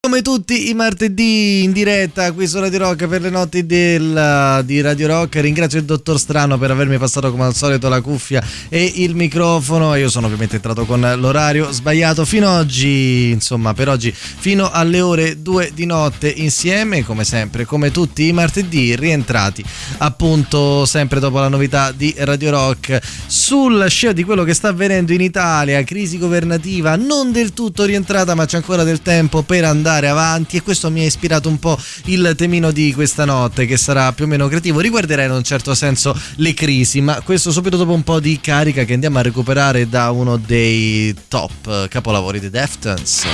Come tutti i martedì in diretta qui su Radio Rock per le notti del, di Radio Rock ringrazio il dottor Strano per avermi passato come al solito la cuffia e il microfono. Io sono ovviamente entrato con l'orario sbagliato fino ad oggi insomma per oggi fino alle ore 2 di notte insieme come sempre come tutti i martedì rientrati appunto sempre dopo la novità di Radio Rock sul scia di quello che sta avvenendo in Italia crisi governativa non del tutto rientrata ma c'è ancora del tempo per andare avanti e questo mi ha ispirato un po' il temino di questa notte che sarà più o meno creativo. Riguarderei in un certo senso le crisi, ma questo subito dopo un po' di carica che andiamo a recuperare da uno dei top capolavori di Deftones.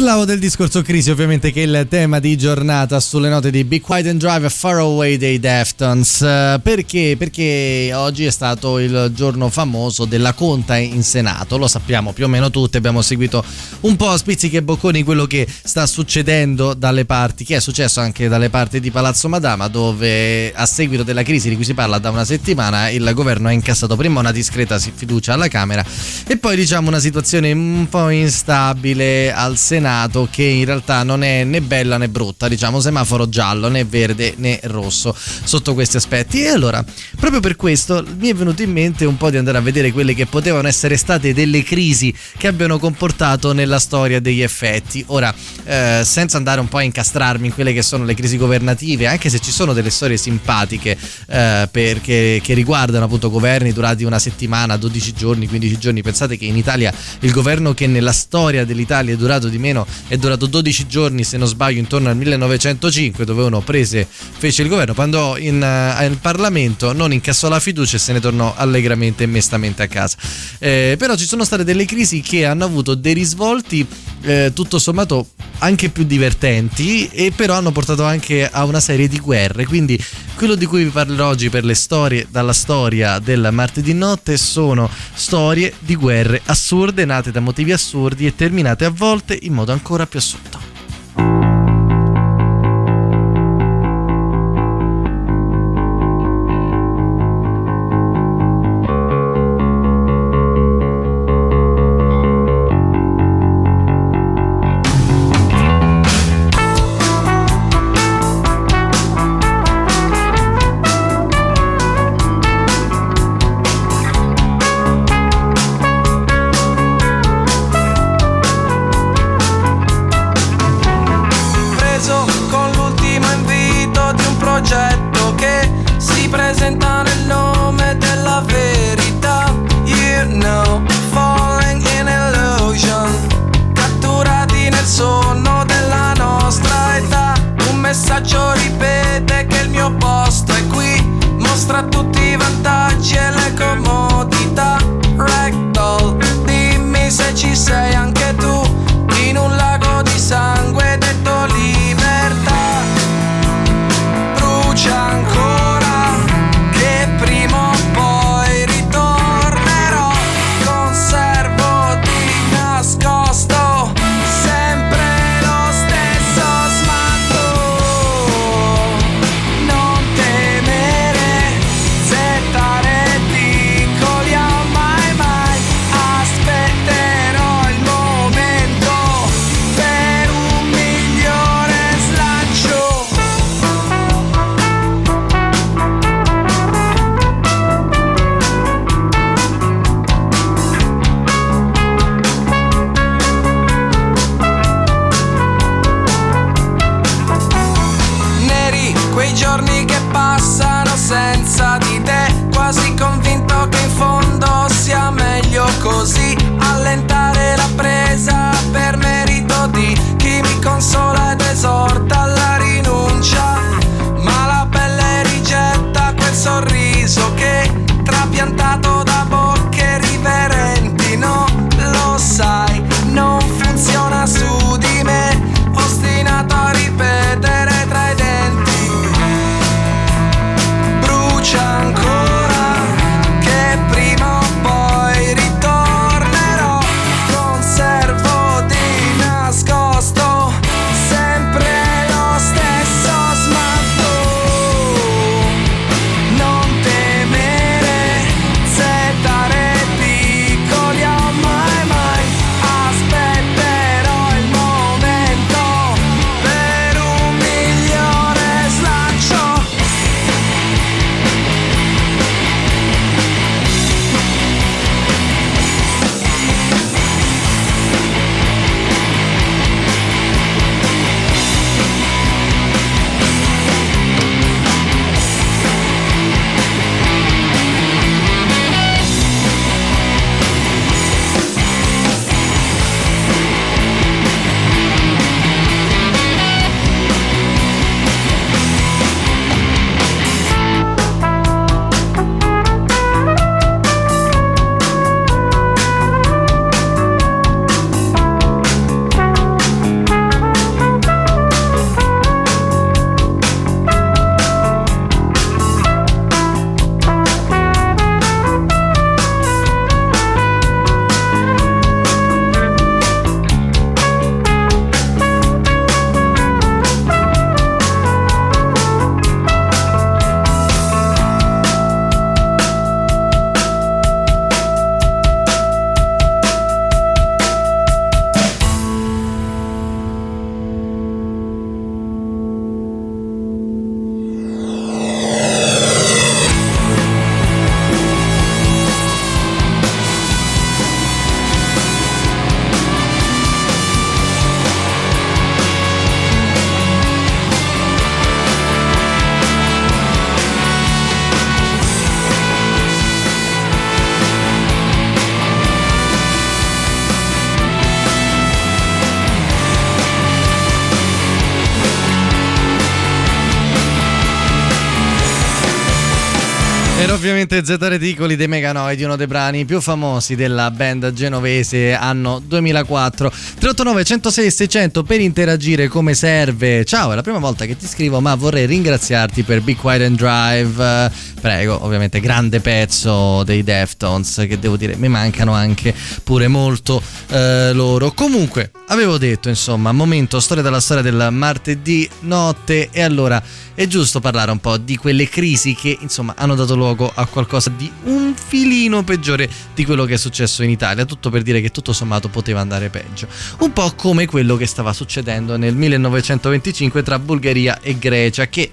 Parlavo del discorso crisi, ovviamente, che è il tema di giornata sulle note di Be Quiet and Drive Far Away dei Deftones. Eh, perché? Perché oggi è stato il giorno famoso della conta in Senato. Lo sappiamo più o meno tutti. Abbiamo seguito un po' a spizzichi e bocconi quello che sta succedendo dalle parti, che è successo anche dalle parti di Palazzo Madama, dove a seguito della crisi di cui si parla da una settimana, il governo ha incassato prima una discreta fiducia alla Camera e poi diciamo una situazione un po' instabile al Senato Senato che in realtà non è né bella né brutta, diciamo semaforo giallo né verde né rosso sotto questi aspetti. E allora, proprio per questo mi è venuto in mente un po' di andare a vedere quelle che potevano essere state delle crisi che abbiano comportato nella storia degli effetti. Ora, eh, senza andare un po' a incastrarmi in quelle che sono le crisi governative, anche se ci sono delle storie simpatiche eh, perché, che riguardano appunto governi durati una settimana, 12 giorni, 15 giorni. Pensate che in Italia il governo che nella storia dell'Italia è durato di meno è durato 12 giorni se non sbaglio intorno al 1905 dove uno prese, fece il governo, poi andò in, uh, in Parlamento, non incassò la fiducia e se ne tornò allegramente e mestamente a casa. Eh, però ci sono state delle crisi che hanno avuto dei risvolti eh, tutto sommato anche più divertenti e però hanno portato anche a una serie di guerre quindi quello di cui vi parlerò oggi per le storie dalla storia del martedì notte sono storie di guerre assurde nate da motivi assurdi e terminate a volte in modo ancora più assurdo Ovviamente Z Reticoli dei Meganoidi, uno dei brani più famosi della band genovese anno 2004. 389 106 600 per interagire come serve. Ciao, è la prima volta che ti scrivo, ma vorrei ringraziarti per Be Quiet and Drive. Prego, ovviamente grande pezzo dei Deftones che devo dire mi mancano anche pure molto eh, loro. Comunque, avevo detto, insomma, momento storia della storia del martedì notte e allora è giusto parlare un po' di quelle crisi che insomma hanno dato luogo a qualcosa di un filino peggiore di quello che è successo in Italia, tutto per dire che tutto sommato poteva andare peggio. Un po' come quello che stava succedendo nel 1925 tra Bulgaria e Grecia che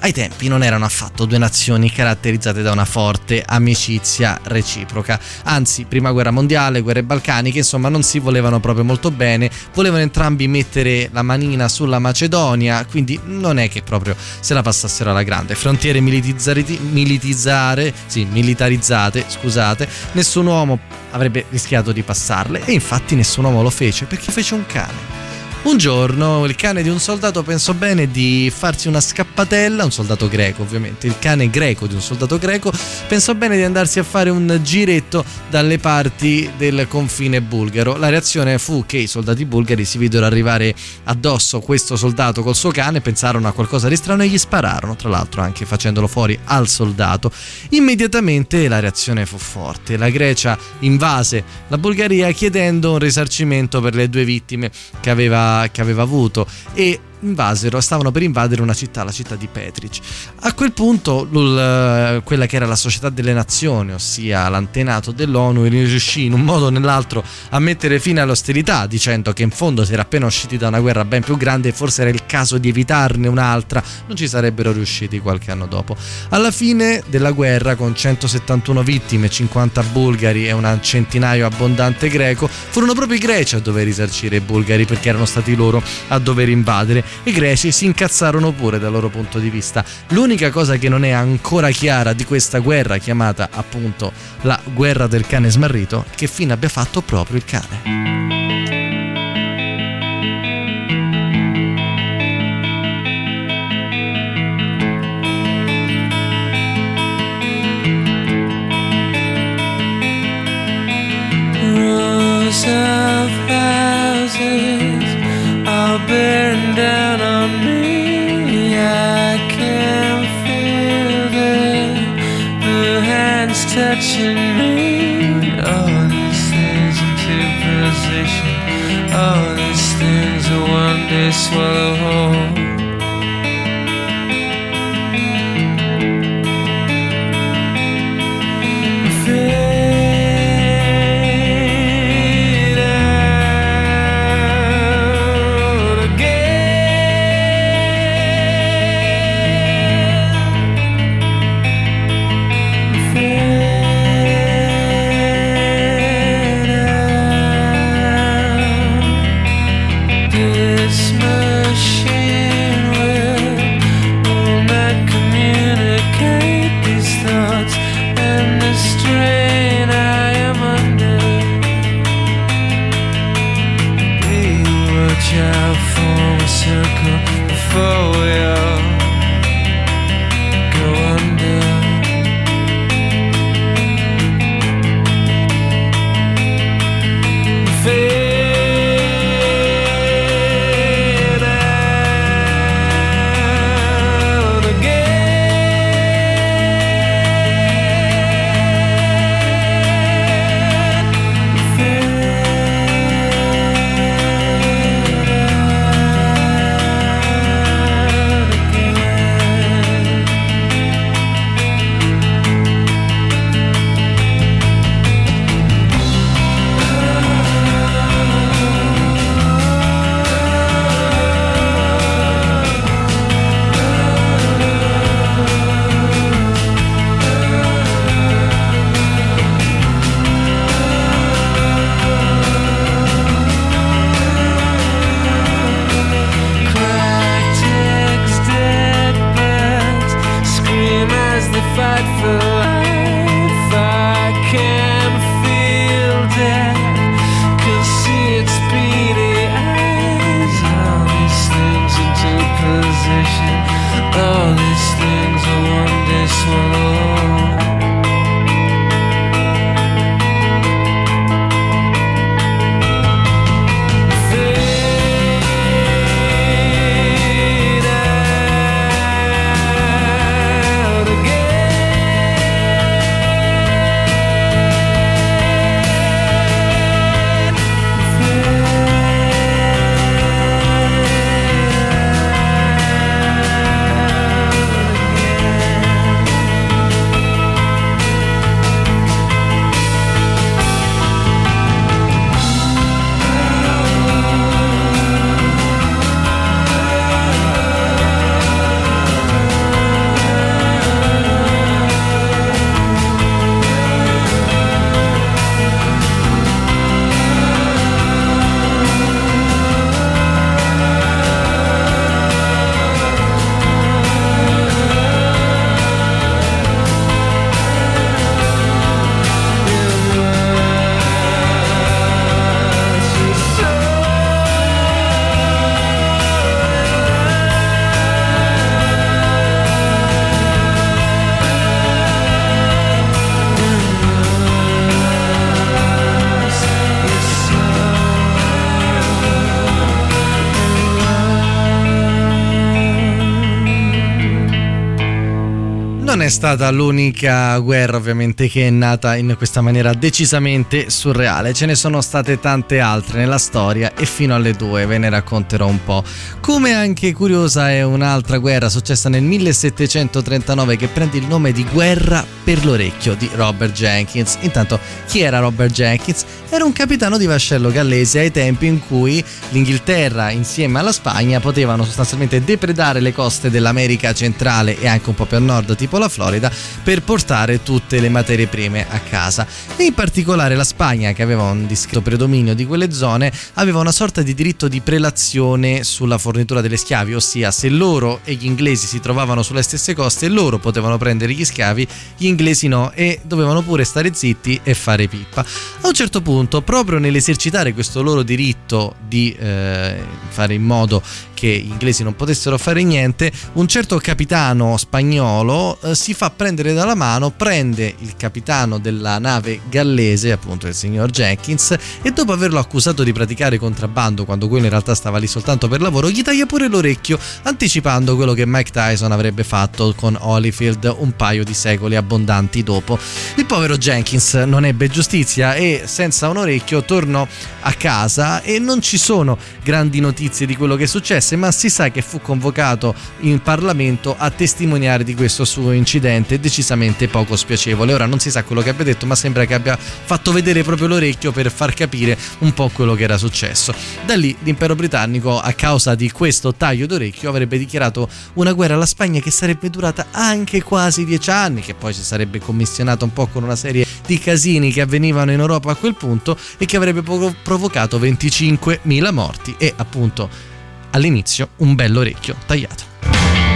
ai tempi non erano affatto due nazioni caratterizzate da una forte amicizia reciproca. Anzi, prima guerra mondiale, guerre balcaniche, insomma, non si volevano proprio molto bene, volevano entrambi mettere la manina sulla Macedonia, quindi non è che proprio se la passassero alla grande. Frontiere militizzare, sì, militarizzate, scusate, nessun uomo avrebbe rischiato di passarle e infatti nessun uomo lo fece perché fece un cane. Un giorno il cane di un soldato pensò bene di farsi una scappatella, un soldato greco ovviamente, il cane greco di un soldato greco pensò bene di andarsi a fare un giretto dalle parti del confine bulgaro. La reazione fu che i soldati bulgari si videro arrivare addosso questo soldato col suo cane, pensarono a qualcosa di strano e gli spararono, tra l'altro anche facendolo fuori al soldato. Immediatamente la reazione fu forte, la Grecia invase la Bulgaria chiedendo un risarcimento per le due vittime che aveva che aveva avuto. E invasero, stavano per invadere una città, la città di Petric. A quel punto l, quella che era la società delle nazioni, ossia l'antenato dell'ONU, riuscì in un modo o nell'altro a mettere fine all'austerità, dicendo che in fondo si era appena usciti da una guerra ben più grande e forse era il caso di evitarne un'altra, non ci sarebbero riusciti qualche anno dopo. Alla fine della guerra, con 171 vittime, 50 bulgari e un centinaio abbondante greco, furono proprio i greci a dover risarcire i bulgari perché erano stati loro a dover invadere i greci si incazzarono pure dal loro punto di vista. L'unica cosa che non è ancora chiara di questa guerra, chiamata appunto la guerra del cane smarrito, che fine abbia fatto proprio il cane. Bearing down on me. I can feel the, the hands touching me. All these things into position. All these things will one day swallow whole. Stata l'unica guerra ovviamente che è nata in questa maniera decisamente surreale, ce ne sono state tante altre nella storia e fino alle due ve ne racconterò un po'. Come anche curiosa è un'altra guerra successa nel 1739 che prende il nome di guerra per l'orecchio di Robert Jenkins. Intanto chi era Robert Jenkins? Era un capitano di vascello gallese ai tempi in cui l'Inghilterra insieme alla Spagna potevano sostanzialmente depredare le coste dell'America centrale e anche un po' più a nord tipo la Florida per portare tutte le materie prime a casa. E in particolare la Spagna che aveva un discreto predominio di quelle zone aveva una sorta di diritto di prelazione sulla fornitura delle schiavi ossia se loro e gli inglesi si trovavano sulle stesse coste loro potevano prendere gli schiavi gli inglesi no e dovevano pure stare zitti e fare pippa a un certo punto proprio nell'esercitare questo loro diritto di eh, fare in modo che gli inglesi non potessero fare niente un certo capitano spagnolo eh, si fa prendere dalla mano, prende il capitano della nave gallese, appunto il signor Jenkins, e dopo averlo accusato di praticare contrabbando quando quello in realtà stava lì soltanto per lavoro, gli taglia pure l'orecchio, anticipando quello che Mike Tyson avrebbe fatto con Holyfield un paio di secoli abbondanti dopo. Il povero Jenkins non ebbe giustizia e senza un orecchio tornò a casa e non ci sono grandi notizie di quello che successe, ma si sa che fu convocato in Parlamento a testimoniare di questo suo incidente decisamente poco spiacevole. Ora non si sa quello che abbia detto, ma sembra che abbia fatto vedere proprio l'orecchio per far capire un po' quello che era successo. Da lì l'impero britannico, a causa di questo taglio d'orecchio, avrebbe dichiarato una guerra alla Spagna che sarebbe durata anche quasi dieci anni, che poi si sarebbe commissionata un po' con una serie di casini che avvenivano in Europa a quel punto e che avrebbe provocato 25.000 morti e appunto all'inizio un bell'orecchio tagliato.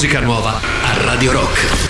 Musica nuova a Radio Rock.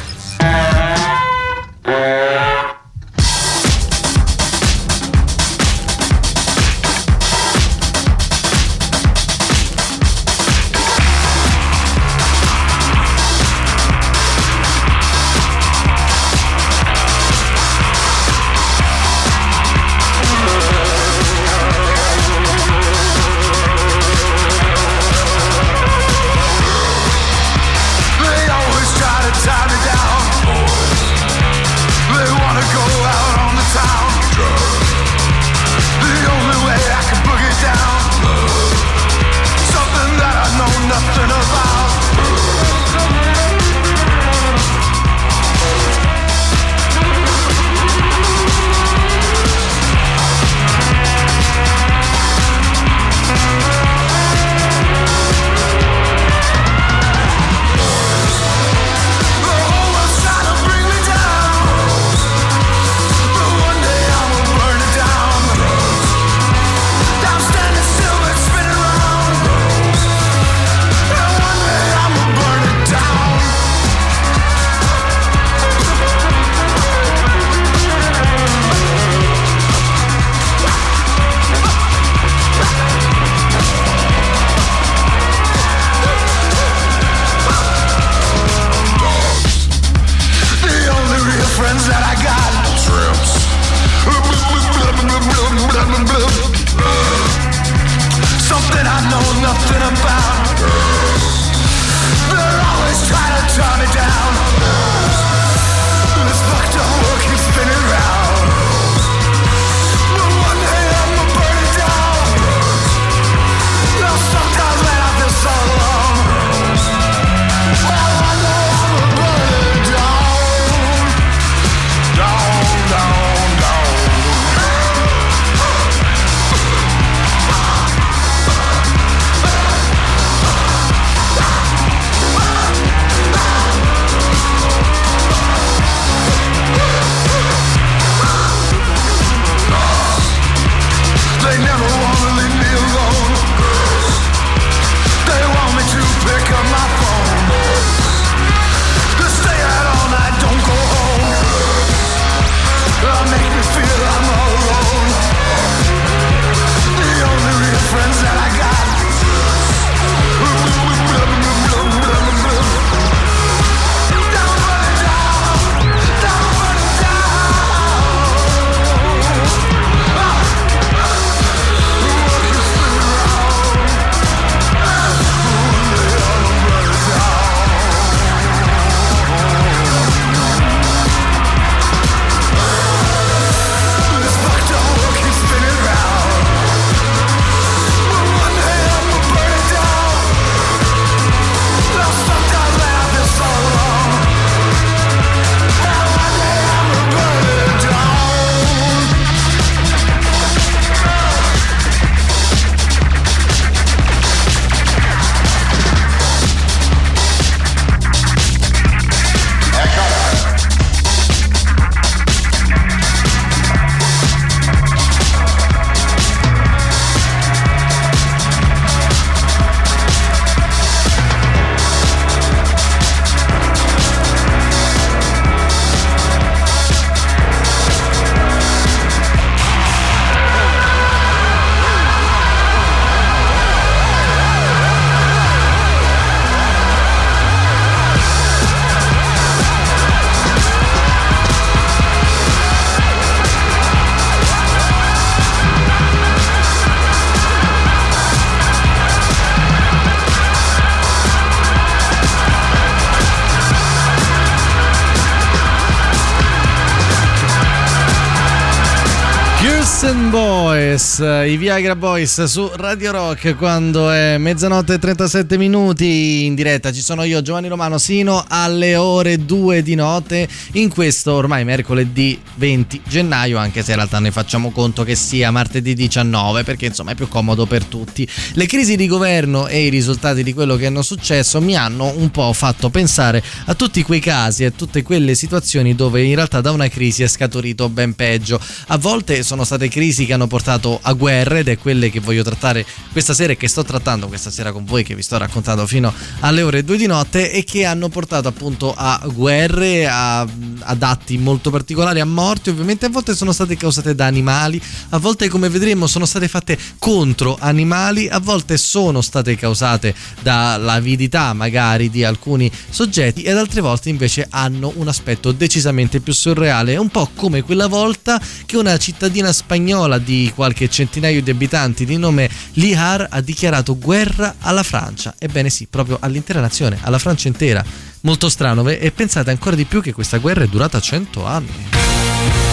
I Viagra Boys su Radio Rock quando è mezzanotte e 37 minuti. In diretta ci sono io Giovanni Romano sino alle ore 2 di notte in questo ormai mercoledì 20 gennaio anche se in realtà ne facciamo conto che sia martedì 19 perché insomma è più comodo per tutti. Le crisi di governo e i risultati di quello che hanno successo mi hanno un po' fatto pensare a tutti quei casi e tutte quelle situazioni dove in realtà da una crisi è scaturito ben peggio. A volte sono state crisi che hanno portato a guerre ed è quelle che voglio trattare questa sera e che sto trattando questa sera con voi che vi sto raccontando fino alle ore 2 di notte e che hanno portato appunto a guerre, a, ad atti molto particolari, a morti ovviamente. A volte sono state causate da animali, a volte come vedremo sono state fatte contro animali, a volte sono state causate dall'avidità magari di alcuni soggetti ed altre volte invece hanno un aspetto decisamente più surreale, un po' come quella volta che una cittadina spagnola di qualche centinaio di abitanti di nome Lihar ha dichiarato guerra alla Francia. Ebbene sì, proprio all'intera nazione, alla Francia intera. Molto strano e pensate ancora di più che questa guerra è durata 100 anni.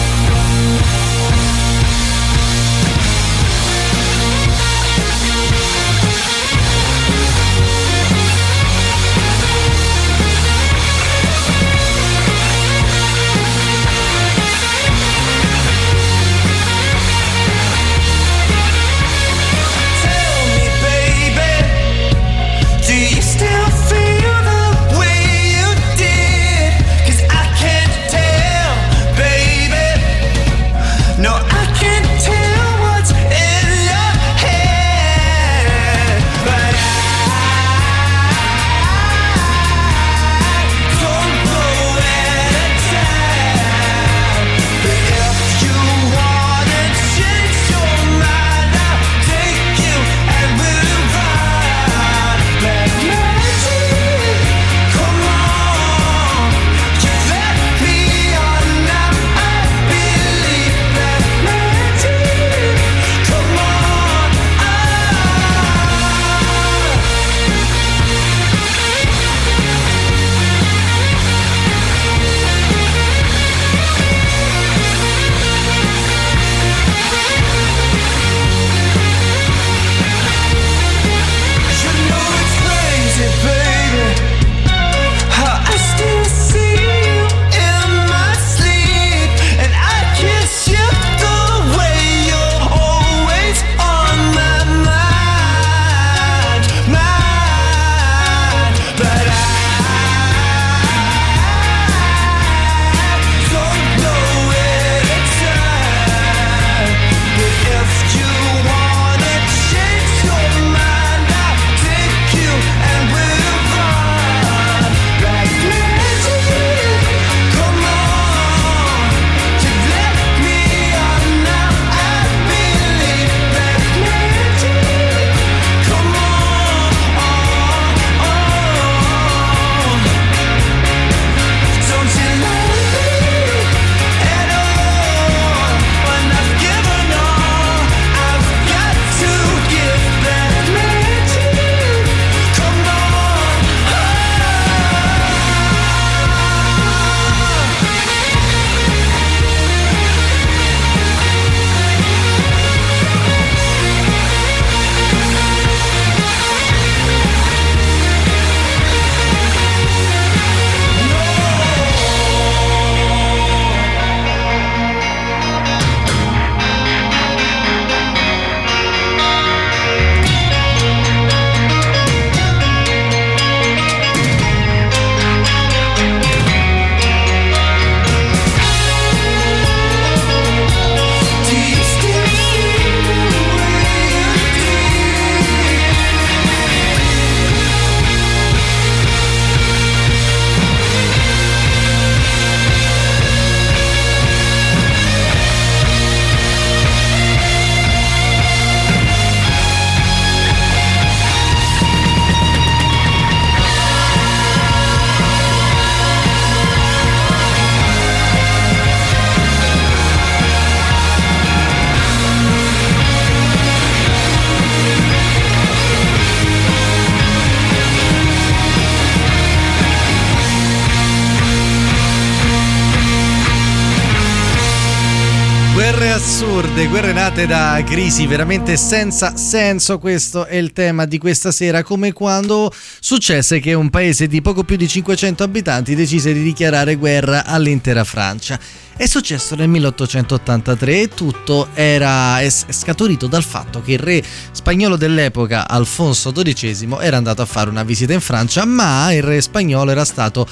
Assurde, guerre nate da crisi veramente senza senso, questo è il tema di questa sera, come quando successe che un paese di poco più di 500 abitanti decise di dichiarare guerra all'intera Francia. È successo nel 1883 e tutto era scaturito dal fatto che il re spagnolo dell'epoca, Alfonso XII, era andato a fare una visita in Francia, ma il re spagnolo era stato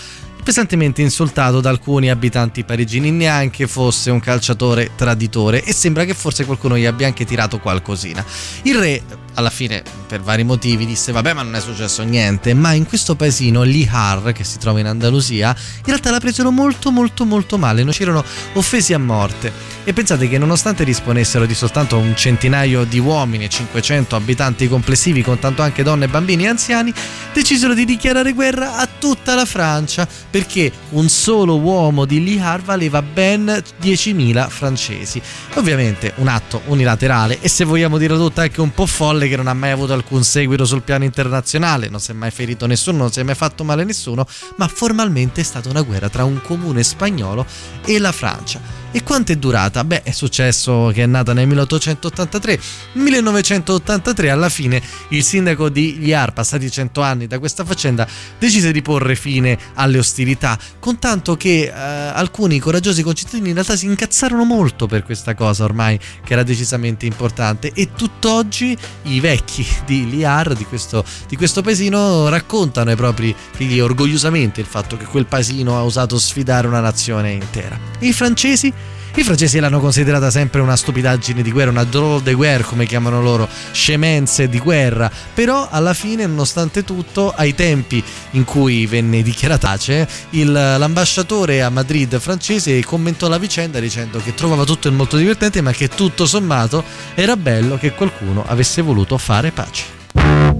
pesantemente insultato da alcuni abitanti parigini, neanche fosse un calciatore traditore e sembra che forse qualcuno gli abbia anche tirato qualcosina. Il re alla fine per vari motivi disse vabbè ma non è successo niente ma in questo paesino Lihar che si trova in Andalusia in realtà la presero molto molto molto male non c'erano offesi a morte e pensate che nonostante disponessero di soltanto un centinaio di uomini e 500 abitanti complessivi contando anche donne, bambini e anziani decisero di dichiarare guerra a tutta la Francia perché un solo uomo di Lihar valeva ben 10.000 francesi ovviamente un atto unilaterale e se vogliamo dire tutta anche un po' folle che non ha mai avuto alcun seguito sul piano internazionale, non si è mai ferito nessuno, non si è mai fatto male nessuno, ma formalmente è stata una guerra tra un comune spagnolo e la Francia. E quanto è durata? Beh, è successo che è nata nel 1883. 1983 alla fine il sindaco di Liar, passati 100 anni da questa faccenda, decise di porre fine alle ostilità, con tanto che eh, alcuni coraggiosi concittadini in realtà si incazzarono molto per questa cosa ormai, che era decisamente importante. E tutt'oggi i vecchi di Liar, di questo, di questo paesino, raccontano ai propri figli orgogliosamente il fatto che quel paesino ha osato sfidare una nazione intera. I francesi i francesi l'hanno considerata sempre una stupidaggine di guerra, una drôle de guerre come chiamano loro, scemenze di guerra, però alla fine nonostante tutto ai tempi in cui venne dichiarata pace l'ambasciatore a Madrid francese commentò la vicenda dicendo che trovava tutto molto divertente ma che tutto sommato era bello che qualcuno avesse voluto fare pace.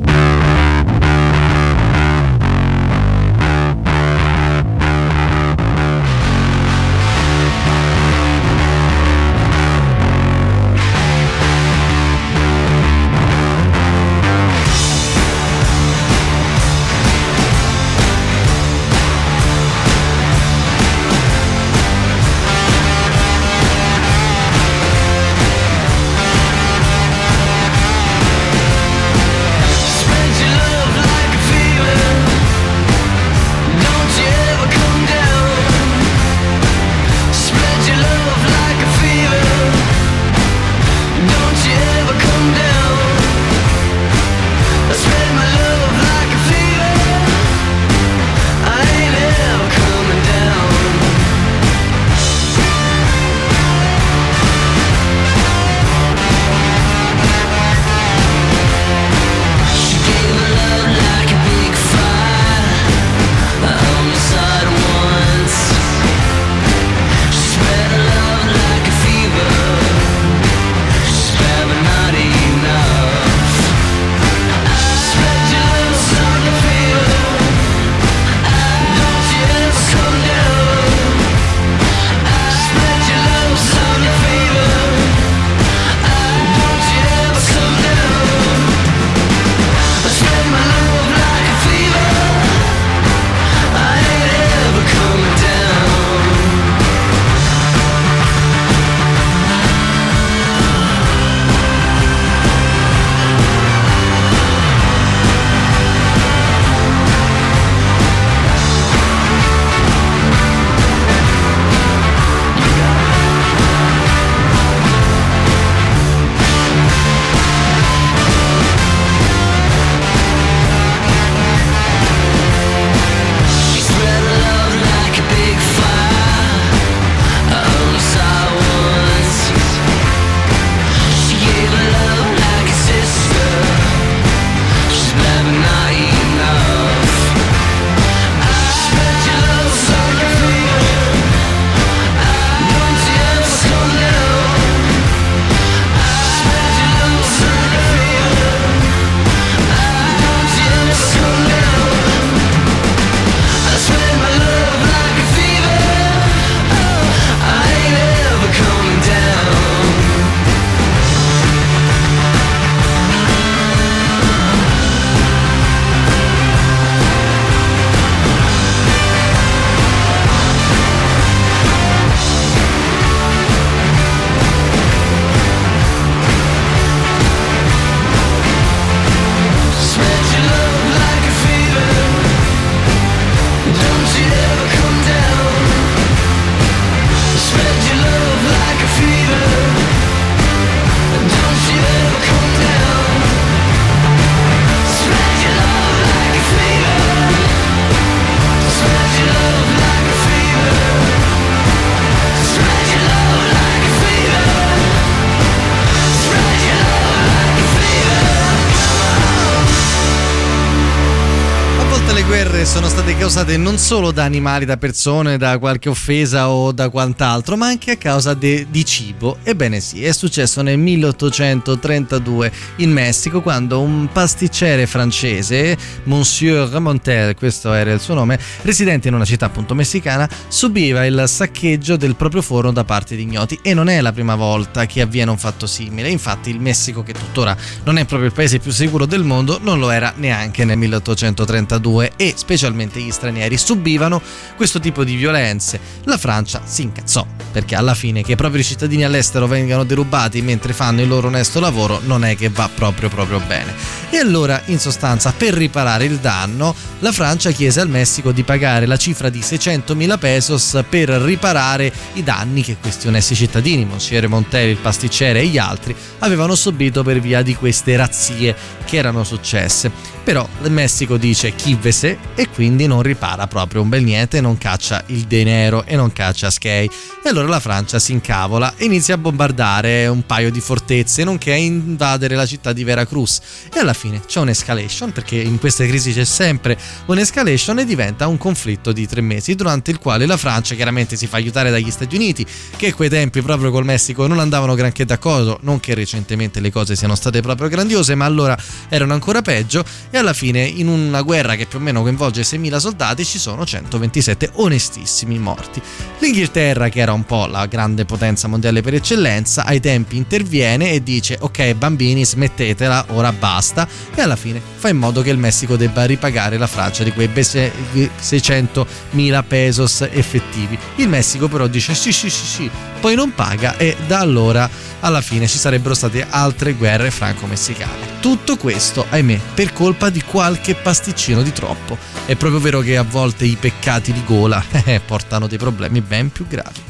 Solo da animali, da persone, da qualche offesa o da quant'altro, ma anche a causa de, di cibo. Ebbene sì, è successo nel 1832 in Messico quando un pasticcere francese, Monsieur Montel, questo era il suo nome, residente in una città appunto messicana, subiva il saccheggio del proprio forno da parte di ignoti e non è la prima volta che avviene un fatto simile. Infatti il Messico, che tuttora non è proprio il paese più sicuro del mondo, non lo era neanche nel 1832 e specialmente gli stranieri subivano questo tipo di violenze. La Francia si incazzò perché alla fine che i propri cittadini all'estero vengano derubati mentre fanno il loro onesto lavoro non è che va proprio proprio bene. E allora in sostanza per riparare il danno la Francia chiese al Messico di pagare la cifra di 600.000 pesos per riparare i danni che questi onesti cittadini, Monsignore Montelli, il pasticcere e gli altri avevano subito per via di queste razzie che erano successe. Però il Messico dice chi ve se e quindi non ripara proprio un bel niente, non caccia il denaro e non caccia Skye. E allora la Francia si incavola e inizia a bombardare un paio di fortezze, nonché a invadere la città di Veracruz. E alla fine c'è un'escalation, perché in queste crisi c'è sempre un'escalation e diventa un conflitto di tre mesi, durante il quale la Francia chiaramente si fa aiutare dagli Stati Uniti, che a quei tempi proprio col Messico non andavano granché d'accordo, non che recentemente le cose siano state proprio grandiose, ma allora erano ancora peggio e alla fine in una guerra che più o meno coinvolge 6.000 soldati ci sono 127 onestissimi morti. L'Inghilterra, che era un po' la grande potenza mondiale per eccellenza, ai tempi interviene e dice ok bambini smettetela, ora basta e alla fine fa in modo che il Messico debba ripagare la Francia di quei 600.000 pesos effettivi. Il Messico però dice sì sì sì sì, poi non paga e da allora alla fine ci sarebbero state altre guerre franco-messicane. Tutto questo, ahimè, per colpa di qualche pasticcino di troppo. È proprio vero che a volte i peccati di gola eh, portano dei problemi ben più gravi.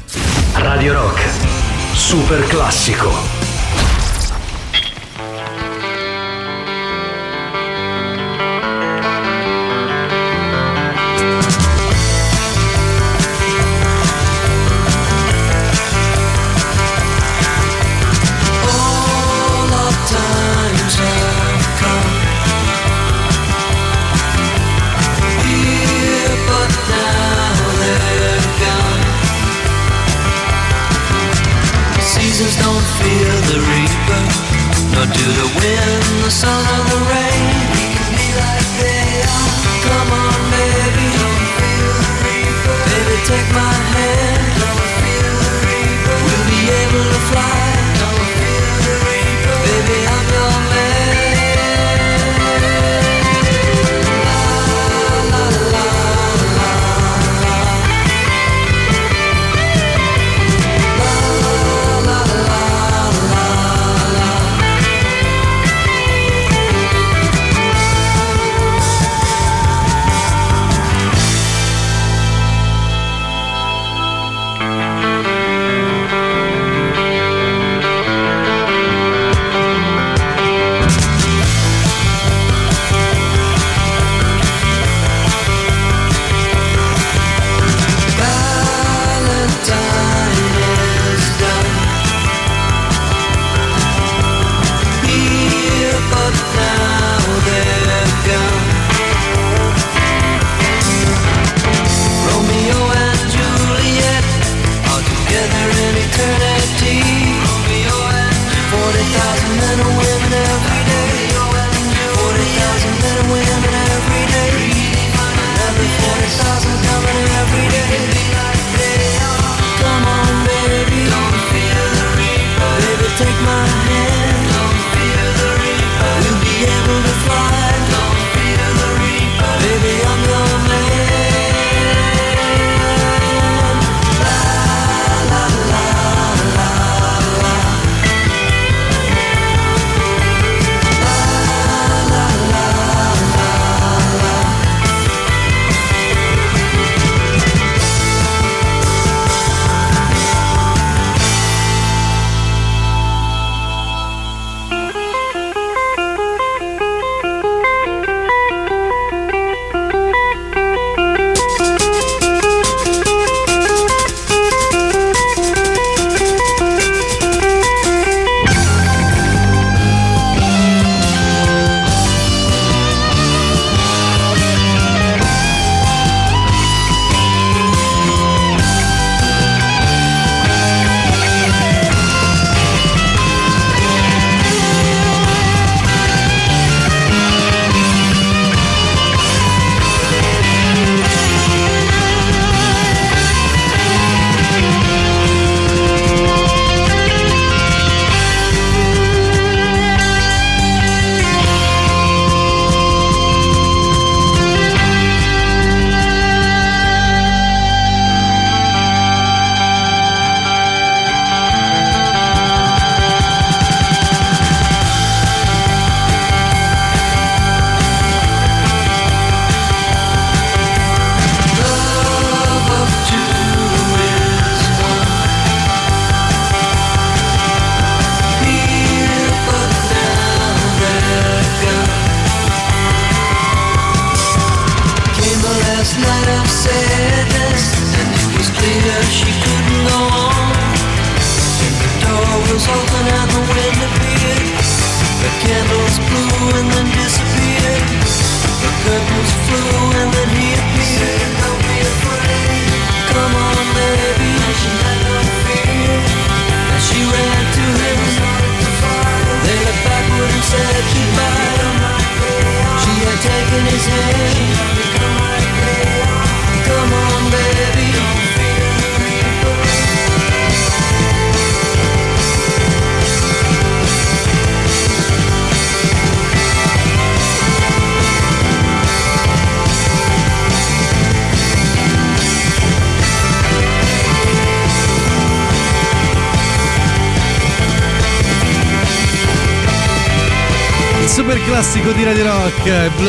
Radio Rock, super classico. Nor do the wind, the sun, or the rain. We can be like they are. Come on, baby, don't feel the reaper. Baby, take my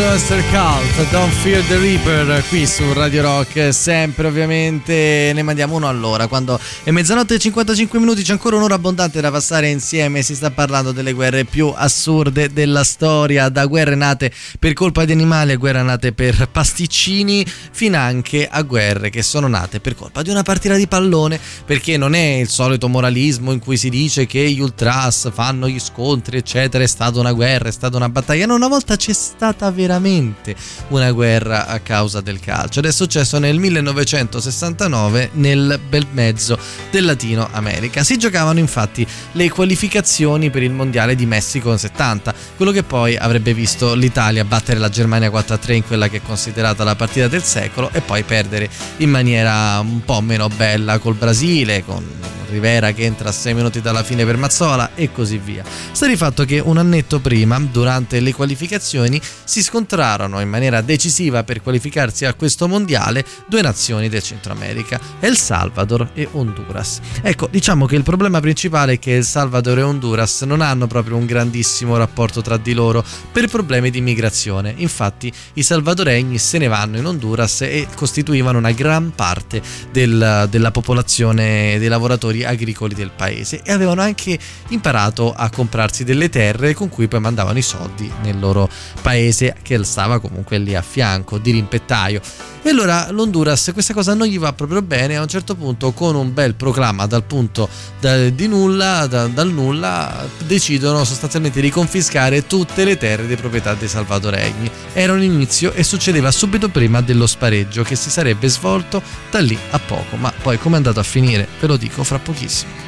Buster Call. Don't Fear the Reaper, qui su Radio Rock, sempre ovviamente ne mandiamo uno all'ora, quando è mezzanotte e 55 minuti c'è ancora un'ora abbondante da passare insieme, si sta parlando delle guerre più assurde della storia, da guerre nate per colpa di animali a guerre nate per pasticcini, fino anche a guerre che sono nate per colpa di una partita di pallone, perché non è il solito moralismo in cui si dice che gli ultras fanno gli scontri, eccetera, è stata una guerra, è stata una battaglia. No, una volta c'è stata veramente una guerra a causa del calcio ed è successo nel 1969 nel bel mezzo del Latino America. Si giocavano infatti le qualificazioni per il mondiale di Messico 70, quello che poi avrebbe visto l'Italia battere la Germania 4-3 in quella che è considerata la partita del secolo e poi perdere in maniera un po' meno bella col Brasile, con Rivera che entra a 6 minuti dalla fine per Mazzola e così via. Sta di fatto che un annetto prima, durante le qualificazioni, si scontrarono in maniera decisiva per qualificarsi a questo mondiale due nazioni del Centro America, El Salvador e Honduras. Ecco, diciamo che il problema principale è che El Salvador e Honduras non hanno proprio un grandissimo rapporto tra di loro per problemi di migrazione. Infatti i salvadoregni se ne vanno in Honduras e costituivano una gran parte del- della popolazione dei lavoratori agricoli del paese e avevano anche imparato a comprarsi delle terre con cui poi mandavano i soldi nel loro paese che stava comunque lì a fianco di rimpettaio. E allora l'Honduras questa cosa non gli va proprio bene a un certo punto con un bel proclama dal punto da- di nulla, da- dal nulla, decidono sostanzialmente di confiscare tutte le terre di proprietà dei salvadoregni. Era un inizio e succedeva subito prima dello spareggio che si sarebbe svolto da lì a poco, ma poi come è andato a finire ve lo dico fra pochissimo.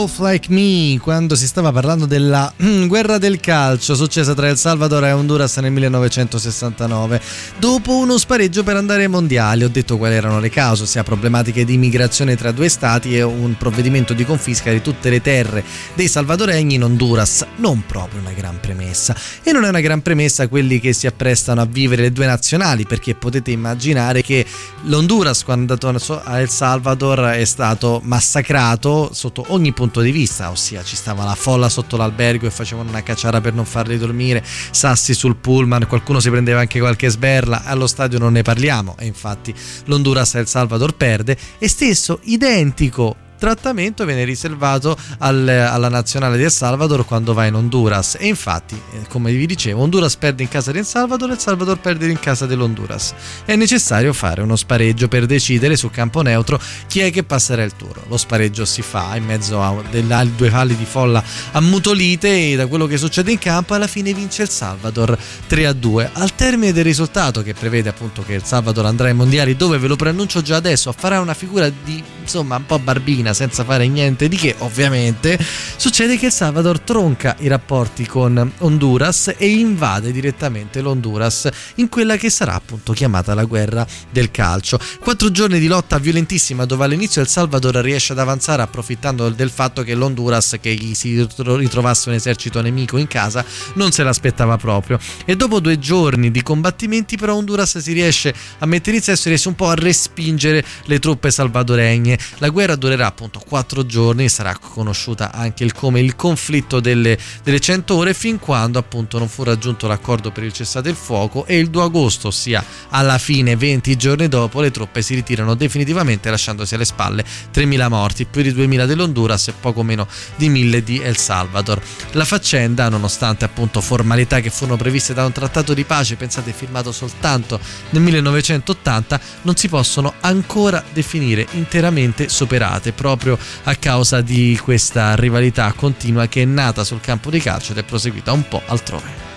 Wolf Like Me quando si stava parlando della mm, guerra del calcio successa tra El Salvador e Honduras nel 1969 dopo uno spareggio per andare ai mondiali. Ho detto quali erano le cause, ossia problematiche di immigrazione tra due stati e un provvedimento di confisca di tutte le terre dei salvadoregni in Honduras. Non proprio una gran premessa. E non è una gran premessa quelli che si apprestano a vivere le due nazionali perché potete immaginare che l'Honduras quando è andato a El Salvador è stato massacrato sotto ogni punto di vista, ossia ci stava la folla sotto l'albergo e facevano una cacciara per non farli dormire, sassi sul pullman, qualcuno si prendeva anche qualche sberla, allo stadio non ne parliamo e infatti l'Honduras e El Salvador perde e stesso identico trattamento viene riservato al, alla nazionale di El Salvador quando va in Honduras. E infatti eh, come vi dicevo Honduras perde in casa di El Salvador e El Salvador perde in casa dell'Honduras. È necessario fare uno spareggio per decidere su campo neutro chi è che passerà il turno lo spareggio si fa in mezzo a delle, due falli di folla ammutolite e da quello che succede in campo alla fine vince El Salvador 3 a 2 al termine del risultato che prevede appunto che El Salvador andrà ai mondiali dove ve lo preannuncio già adesso farà una figura di insomma un po' barbina senza fare niente di che, ovviamente, succede che El Salvador tronca i rapporti con Honduras e invade direttamente l'Honduras in quella che sarà appunto chiamata la guerra del calcio. Quattro giorni di lotta violentissima dove all'inizio El Salvador riesce ad avanzare approfittando del fatto che l'Honduras, che gli si ritrovasse un esercito nemico in casa, non se l'aspettava proprio. E dopo due giorni di combattimenti però Honduras si riesce a mettere in sesto e riesce un po' a respingere le truppe salvadoregne. La guerra durerà appunto 4 giorni, sarà conosciuta anche il come il conflitto delle, delle 100 ore fin quando appunto non fu raggiunto l'accordo per il cessate il fuoco e il 2 agosto, ossia alla fine 20 giorni dopo, le truppe si ritirano definitivamente lasciandosi alle spalle 3.000 morti, più di 2.000 dell'Honduras e poco meno di 1.000 di El Salvador. La faccenda, nonostante appunto formalità che furono previste da un trattato di pace, pensate firmato soltanto nel 1980, non si possono ancora definire interamente superate proprio a causa di questa rivalità continua che è nata sul campo di calcio ed è proseguita un po' altrove.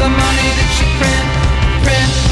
The money that you print, print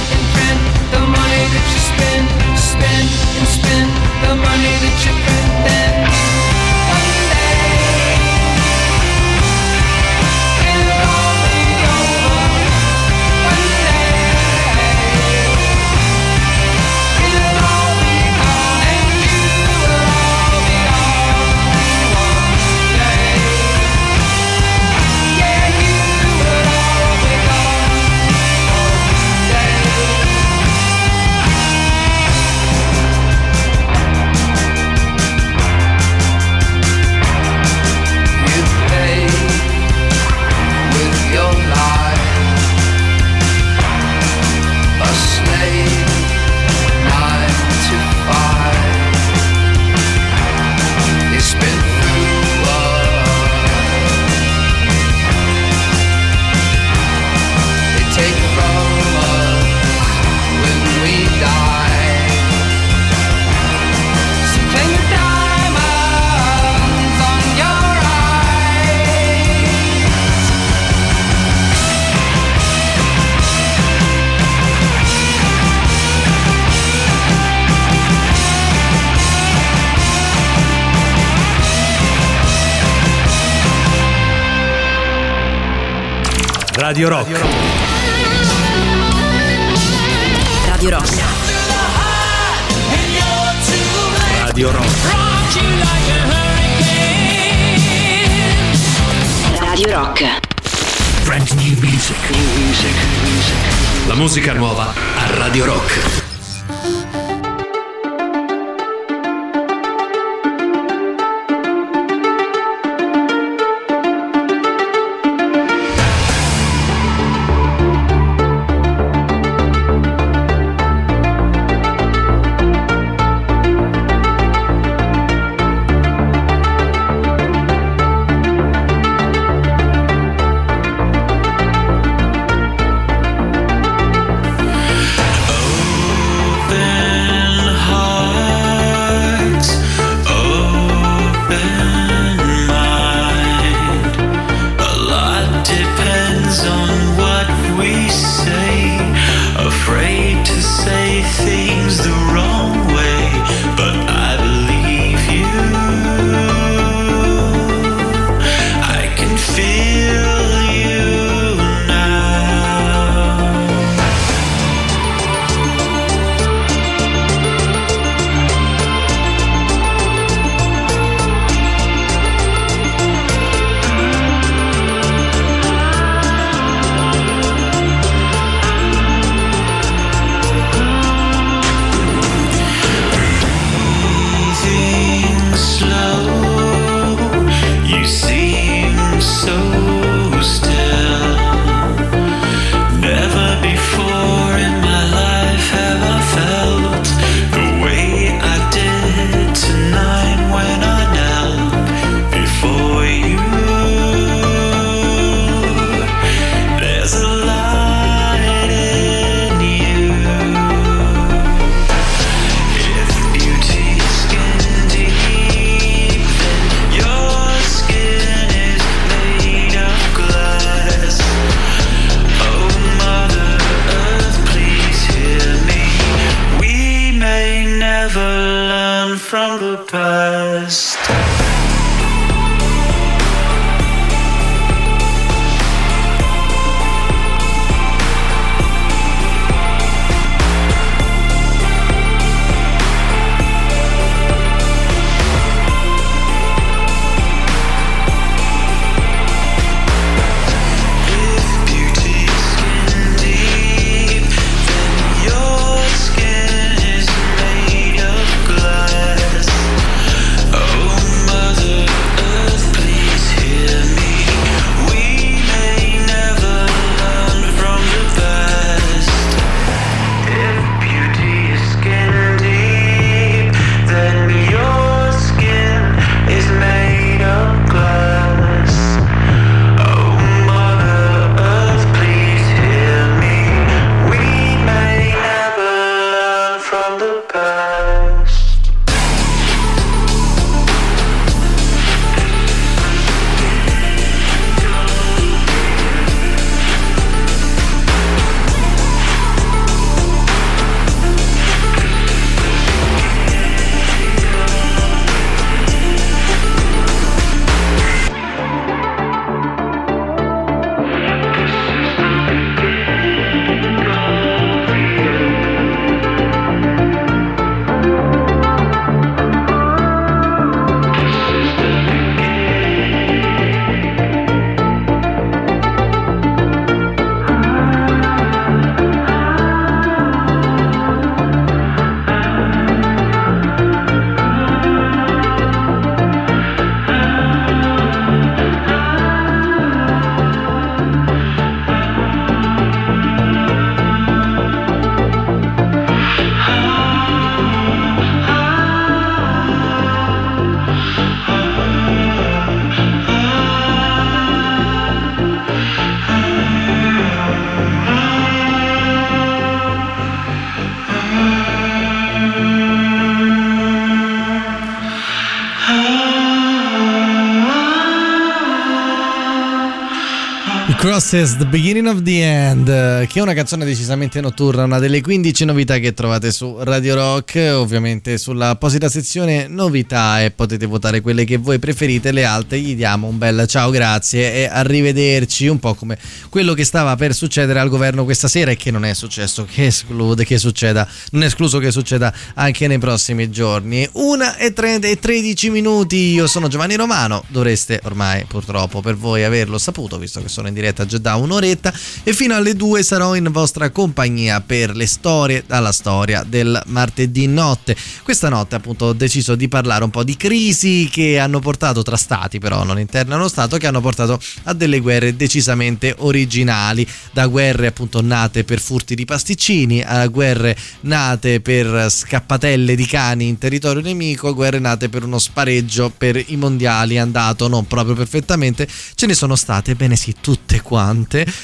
Crosses, The Beginning of the End, che è una canzone decisamente notturna, una delle 15 novità che trovate su Radio Rock, ovviamente sull'apposita sezione novità e potete votare quelle che voi preferite, le altre gli diamo un bel ciao, grazie e arrivederci, un po' come quello che stava per succedere al governo questa sera e che non è successo, che esclude che succeda, non è escluso che succeda anche nei prossimi giorni. Una e 13 minuti, io sono Giovanni Romano, dovreste ormai purtroppo per voi averlo saputo, visto che sono in diretta diretta da un'oretta e fino alle 2 sarò in vostra compagnia per le storie dalla storia del martedì notte. Questa notte appunto ho deciso di parlare un po' di crisi che hanno portato tra stati però non interne allo stato che hanno portato a delle guerre decisamente originali, da guerre appunto nate per furti di pasticcini a guerre nate per scappatelle di cani in territorio nemico, guerre nate per uno spareggio per i mondiali andato non proprio perfettamente, ce ne sono state, bene sì, tutte quante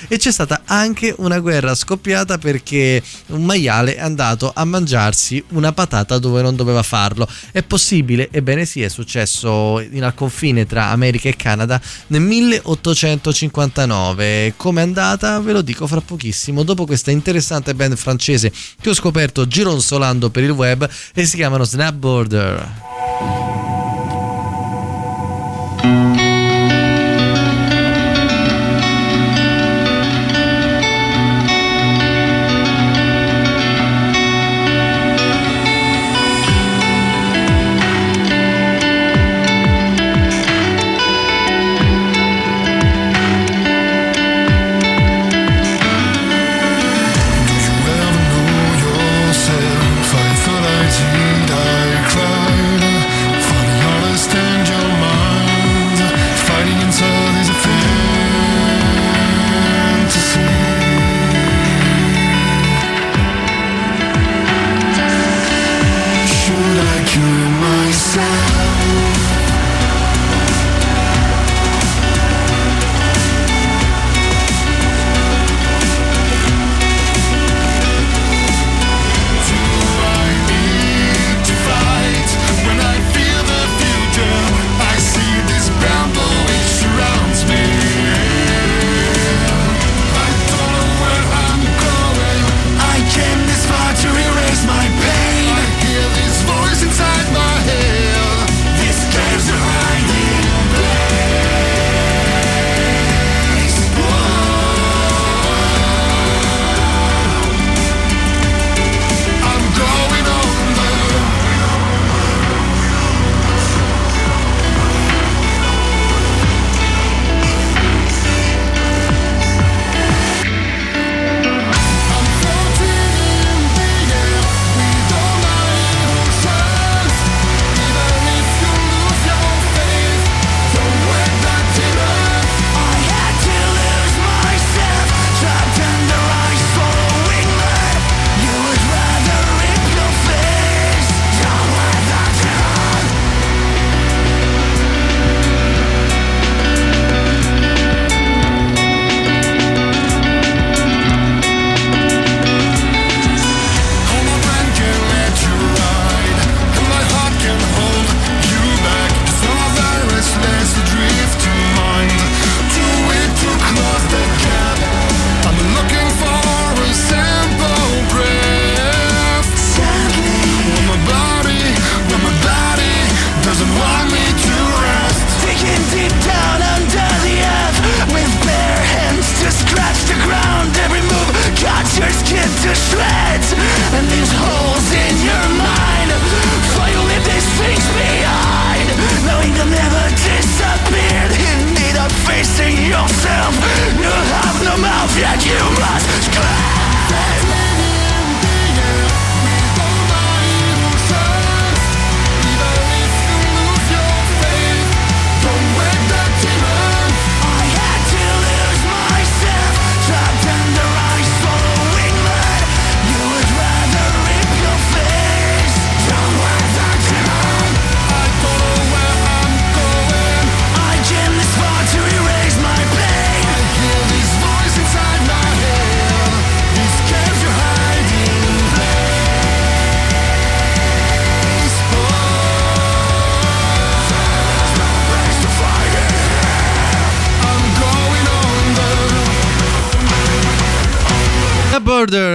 e c'è stata anche una guerra scoppiata perché un maiale è andato a mangiarsi una patata dove non doveva farlo. È possibile? Ebbene sì, è successo in, al confine tra America e Canada nel 1859. Come è andata? Ve lo dico fra pochissimo. Dopo questa interessante band francese che ho scoperto gironzolando per il web e si chiamano Snapboarder.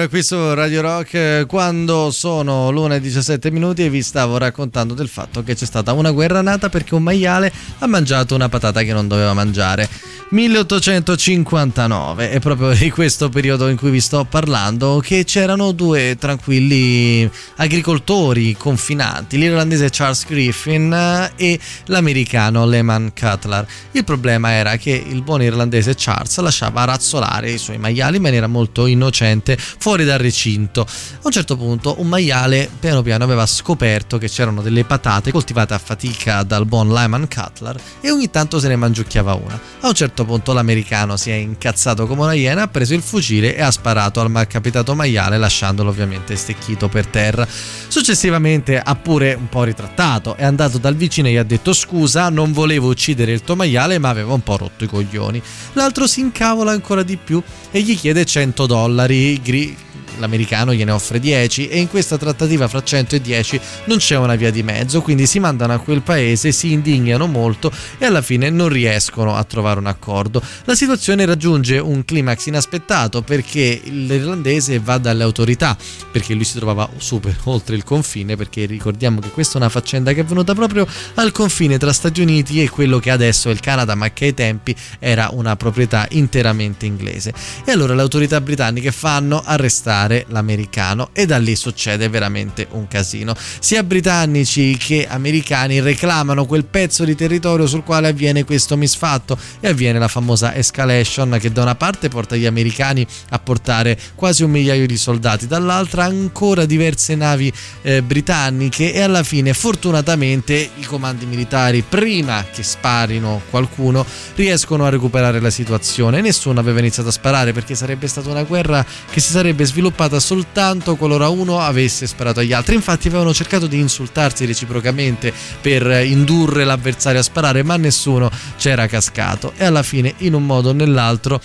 Qui su Radio Rock quando sono l'una e 17 minuti e vi stavo raccontando del fatto che c'è stata una guerra nata perché un maiale ha mangiato una patata che non doveva mangiare. 1859 è proprio di questo periodo in cui vi sto parlando che c'erano due tranquilli agricoltori confinanti, l'irlandese Charles Griffin e l'americano Lehman Cutler. Il problema era che il buon irlandese Charles lasciava razzolare i suoi maiali in maniera molto innocente fuori dal recinto. A un certo punto un maiale piano piano aveva scoperto che c'erano delle patate coltivate a fatica dal buon Lyman Cutler e ogni tanto se ne mangiucchiava una. A un certo punto l'americano si è incazzato come una iena, ha preso il fucile e ha sparato al malcapitato maiale lasciandolo ovviamente stecchito per terra. Successivamente ha pure un po' ritrattato, è andato dal vicino e gli ha detto scusa, non volevo uccidere il tuo maiale ma aveva un po' rotto i coglioni. L'altro si incavola ancora di più e gli chiede 100 dollari. Gri- l'americano gliene offre 10 e in questa trattativa fra 100 e 10 non c'è una via di mezzo, quindi si mandano a quel paese, si indignano molto e alla fine non riescono a trovare un accordo. La situazione raggiunge un climax inaspettato perché l'irlandese va dalle autorità, perché lui si trovava super oltre il confine, perché ricordiamo che questa è una faccenda che è venuta proprio al confine tra Stati Uniti e quello che adesso è il Canada, ma che ai tempi era una proprietà interamente inglese. E allora le autorità britanniche fanno arrestare l'americano e da lì succede veramente un casino. Sia britannici che americani reclamano quel pezzo di territorio sul quale avviene questo misfatto e avviene la famosa escalation che da una parte porta gli americani a portare quasi un migliaio di soldati, dall'altra ancora diverse navi eh, britanniche e alla fine fortunatamente i comandi militari prima che sparino qualcuno riescono a recuperare la situazione. Nessuno aveva iniziato a sparare perché sarebbe stata una guerra che si sarebbe sviluppata soltanto qualora uno avesse sparato agli altri. Infatti avevano cercato di insultarsi reciprocamente per indurre l'avversario a sparare, ma nessuno c'era cascato e alla fine in un modo o nell'altro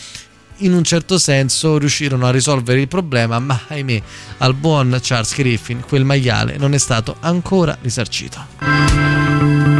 in un certo senso riuscirono a risolvere il problema, ma ahimè al buon Charles Griffin quel maiale non è stato ancora risarcito.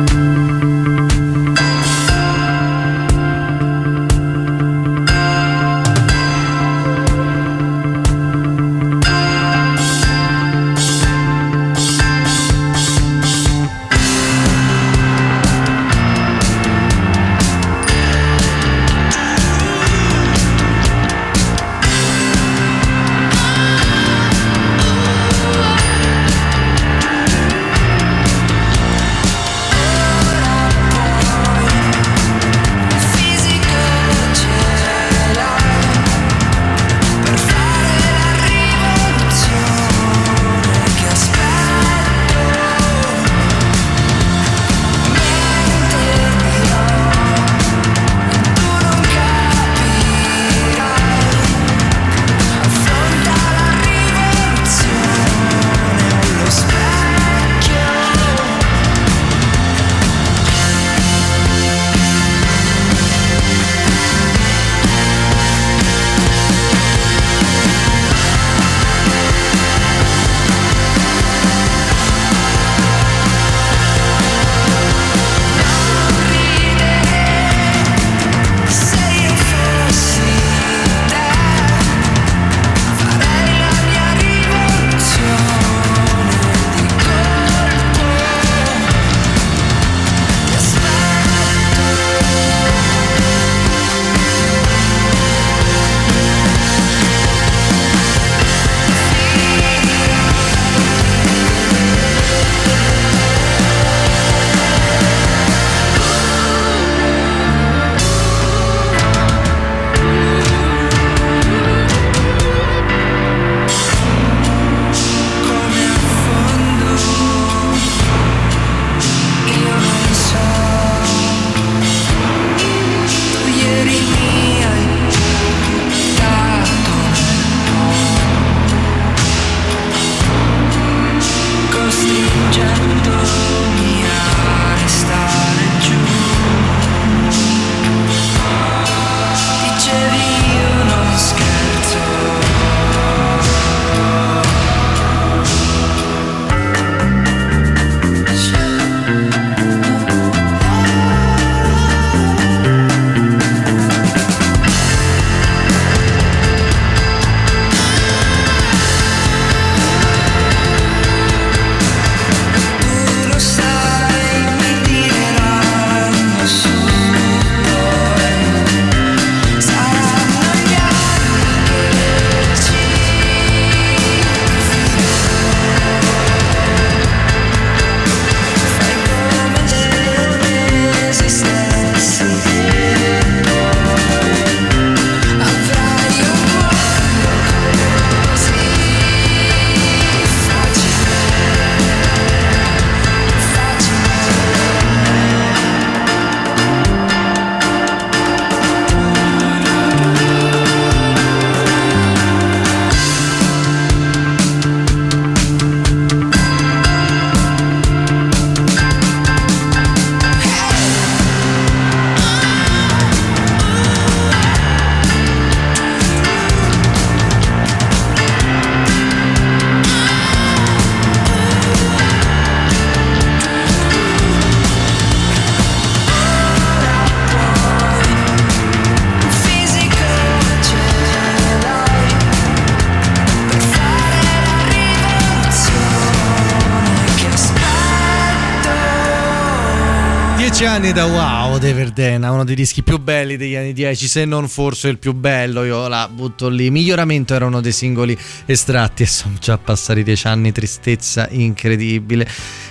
10 anni da Wow De Verdena, uno dei dischi più belli degli anni 10, se non forse il più bello, io la butto lì. Miglioramento era uno dei singoli estratti e sono già passati 10 anni, tristezza incredibile.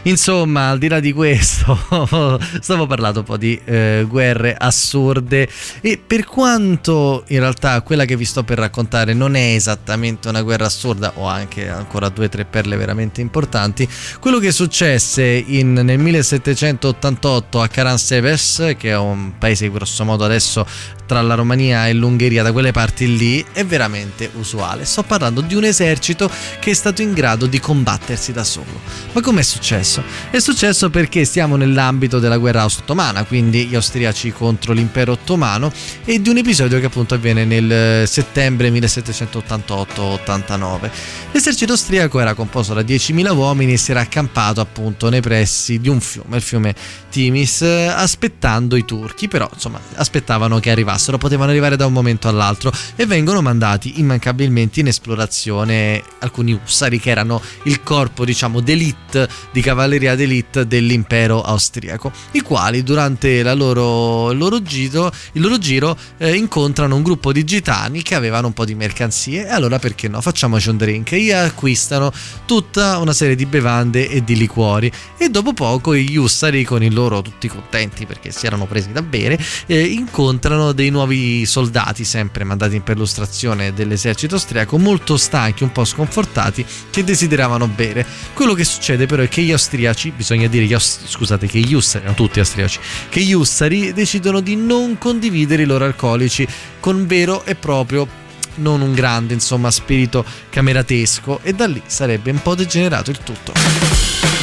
Insomma, al di là di questo, stavo parlando un po' di eh, guerre assurde e per quanto in realtà quella che vi sto per raccontare non è esattamente una guerra assurda, o anche ancora due o tre perle veramente importanti, quello che successe in, nel 1788 a Caranseves, che è un paese grosso modo adesso tra la Romania e l'Ungheria, da quelle parti lì, è veramente usuale. Sto parlando di un esercito che è stato in grado di combattersi da solo. Ma com'è successo? È successo perché stiamo nell'ambito della guerra ottomana, quindi gli austriaci contro l'impero ottomano, e di un episodio che appunto avviene nel settembre 1788-89. L'esercito austriaco era composto da 10.000 uomini e si era accampato appunto nei pressi di un fiume, il fiume Timis, aspettando i turchi, però insomma aspettavano che arrivassero, potevano arrivare da un momento all'altro e vengono mandati immancabilmente in esplorazione alcuni ussari che erano il corpo diciamo d'elite, di cavalleria d'elite dell'impero austriaco, i quali durante loro, il loro giro, il loro giro eh, incontrano un gruppo di gitani che avevano un po' di mercanzie. E allora perché no, facciamoci un drink. E acquistano tutta una serie di bevande e di liquori. E dopo poco gli ussari con il loro tutti contenti perché si erano presi da bere eh, incontrano dei nuovi soldati sempre mandati in perlustrazione dell'esercito austriaco molto stanchi un po' sconfortati che desideravano bere. Quello che succede però è che gli austriaci bisogna dire aus- scusate che gli ussari non tutti austriaci che gli ussari decidono di non condividere i loro alcolici con vero e proprio non un grande insomma spirito cameratesco e da lì sarebbe un po' degenerato il tutto.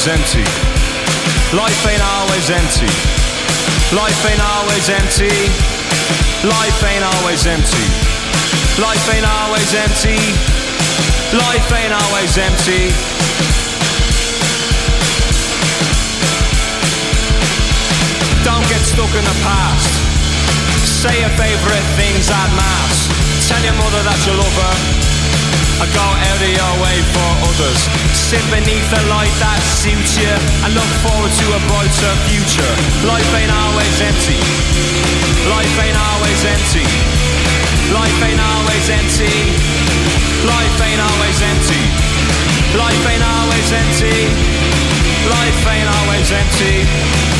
Always empty. Life ain't always empty. Life ain't always empty. Life ain't always empty. Life ain't always empty. Life ain't always empty. Don't get stuck in the past. Say your favorite things at mass. Tell your mother that you love her. I go out of your way for others. Sit beneath the light that suits you and look forward to a brighter future. Life ain't always empty. Life ain't always empty. Life ain't always empty. Life ain't always empty. Life ain't always empty. Life ain't always empty.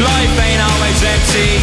Life ain't always empty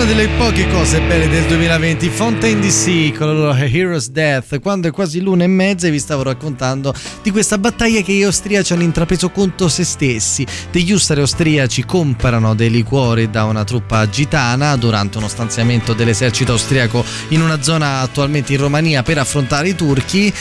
Una delle poche cose belle del 2020, Fontaine DC con la loro Hero's Death, quando è quasi l'una e mezza e vi stavo raccontando di questa battaglia che gli austriaci hanno intrapreso contro se stessi. Degli ustari austriaci comprano dei liquori da una truppa gitana durante uno stanziamento dell'esercito austriaco in una zona attualmente in Romania per affrontare i turchi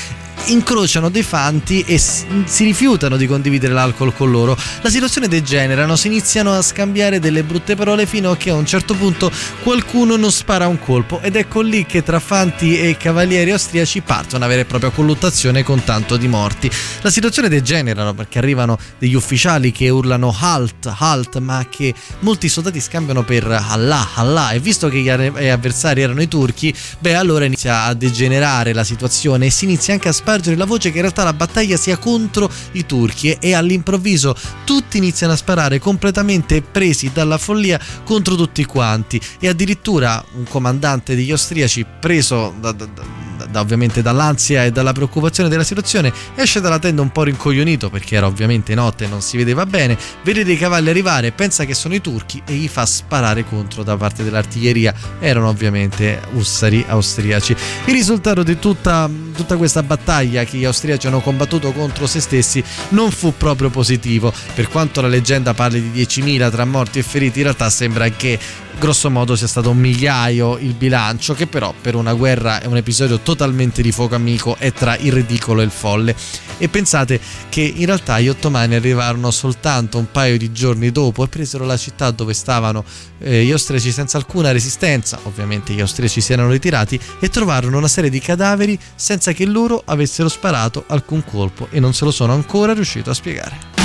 incrociano dei fanti e si rifiutano di condividere l'alcol con loro. La situazione degenerano, si iniziano a scambiare delle brutte parole fino a che a un certo punto qualcuno non spara un colpo ed ecco lì che tra fanti e cavalieri austriaci parte una vera e propria colluttazione con tanto di morti. La situazione degenerano perché arrivano degli ufficiali che urlano halt, halt, ma che molti soldati scambiano per Allah, Allah e visto che gli a- avversari erano i turchi, beh allora inizia a degenerare la situazione e si inizia anche a spargere la voce che in realtà la battaglia sia contro i turchi. E all'improvviso tutti iniziano a sparare completamente presi dalla follia contro tutti quanti. E addirittura un comandante degli austriaci preso da, da- da- da- ovviamente dall'ansia e dalla preoccupazione della situazione esce dalla tenda un po' rincoglionito perché era ovviamente notte e non si vedeva bene vede dei cavalli arrivare pensa che sono i turchi e gli fa sparare contro da parte dell'artiglieria. Erano ovviamente ussari austriaci. Il risultato di tutta, tutta questa battaglia che gli austriaci hanno combattuto contro se stessi non fu proprio positivo. Per quanto la leggenda parli di 10.000 tra morti e feriti in realtà sembra che grosso modo sia stato un migliaio il bilancio che però per una guerra è un episodio totalmente di fuoco amico è tra il ridicolo e il folle. E pensate che in realtà gli ottomani arrivarono soltanto un paio di giorni dopo e presero la città dove stavano eh, gli austriaci senza alcuna resistenza ovviamente gli austriaci si erano ritirati e trovarono una serie di cadaveri senza che loro avessero sparato alcun colpo e non se lo sono ancora riuscito a spiegare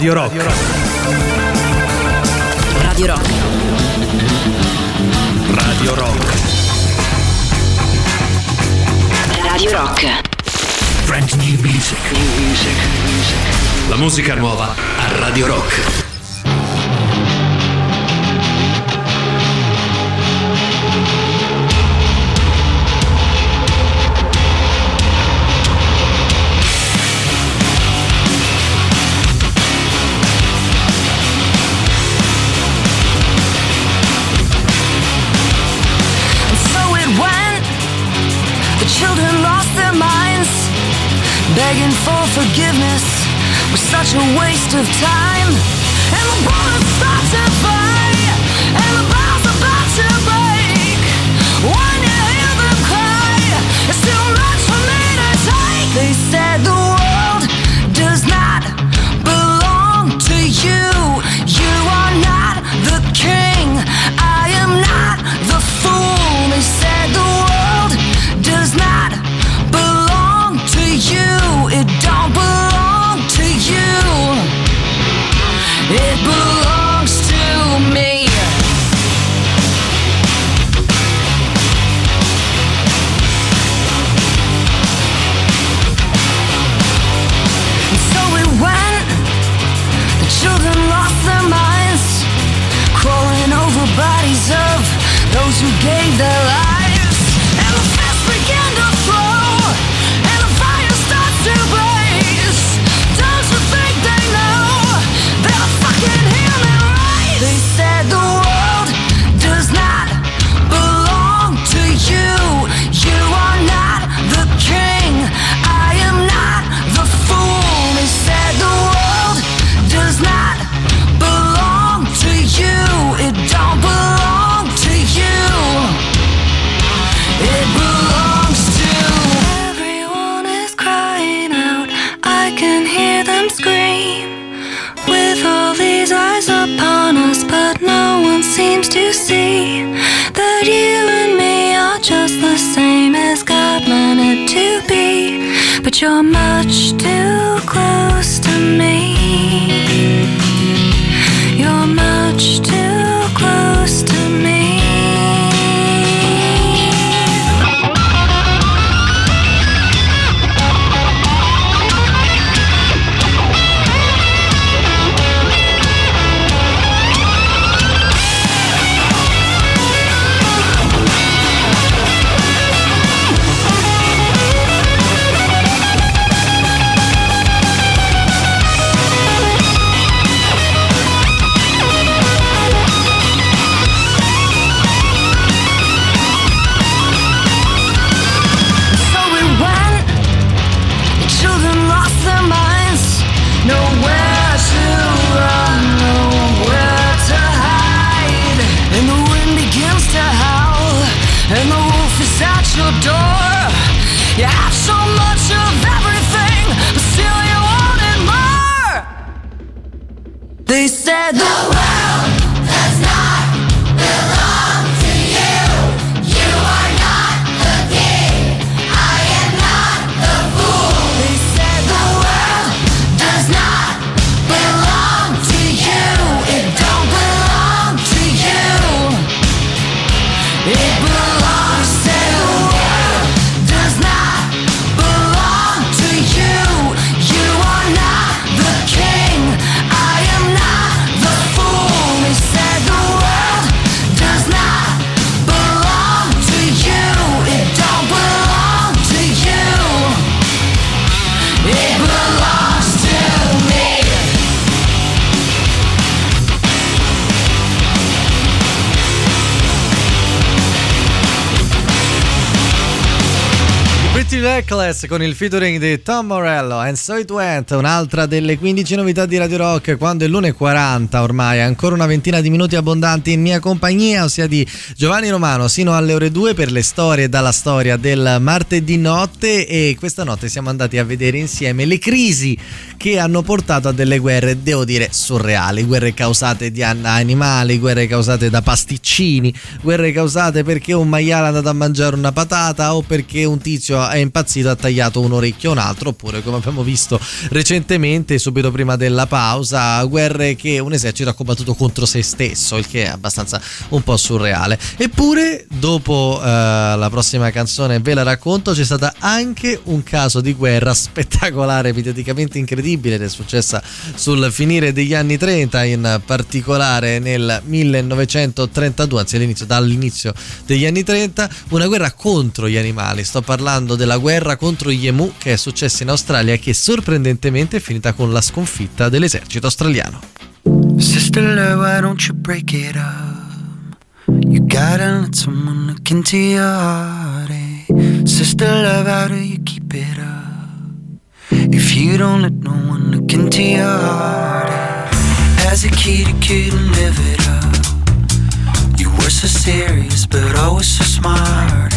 Radio Rock. Radio Rock. Radio Rock. Radio Rock. Brand new music. New music. La musica nuova a Radio Rock. begging for forgiveness was such a waste of time. And the bullets start to fly, and the seems to see that you and me are just the same as God meant it to be. But you're much too con il featuring di Tom Morello and So It Went, un'altra delle 15 novità di Radio Rock quando è l'1.40 ormai, ancora una ventina di minuti abbondanti in mia compagnia, ossia di Giovanni Romano, sino alle ore 2 per le storie dalla storia del martedì notte e questa notte siamo andati a vedere insieme le crisi che hanno portato a delle guerre, devo dire, surreali, guerre causate da animali, guerre causate da pasticcini, guerre causate perché un maiale è andato a mangiare una patata o perché un tizio è impazzito e ha tagliato un orecchio a un altro, oppure come abbiamo visto recentemente, subito prima della pausa, guerre che un esercito ha combattuto contro se stesso, il che è abbastanza un po' surreale. Eppure, dopo eh, la prossima canzone ve la racconto, c'è stato anche un caso di guerra spettacolare, mediaticamente incredibile ed è successa sul finire degli anni 30, in particolare nel 1932, anzi all'inizio, dall'inizio degli anni 30, una guerra contro gli animali. Sto parlando della guerra contro gli emu che è successa in Australia e che sorprendentemente è finita con la sconfitta dell'esercito australiano. Sister love, why don't you break it up? You gotta let someone look into your heart. eh? Sister love, how do you keep it up? If you don't let no one look into your heart. As a kid, you couldn't live it up. You were so serious, but always so smart.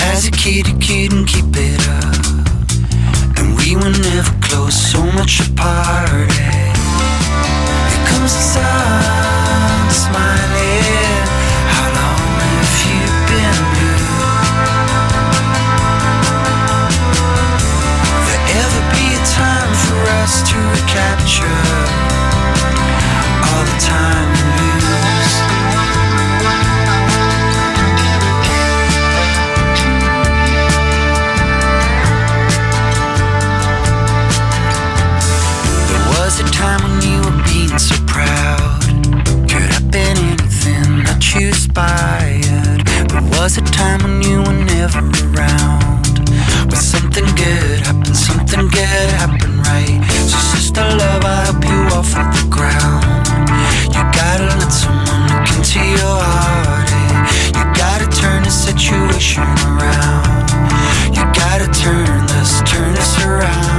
As a kid, you couldn't keep it up. And we were never close, so much apart. Here comes sun, smiling. To recapture all the time? There was a time when you were being so proud. Could have been anything you. There was a time when you were never around. But something good happened, something good happened. Sister love, I help you off of the ground. You gotta let someone look into your heart. eh? You gotta turn the situation around. You gotta turn this, turn this around.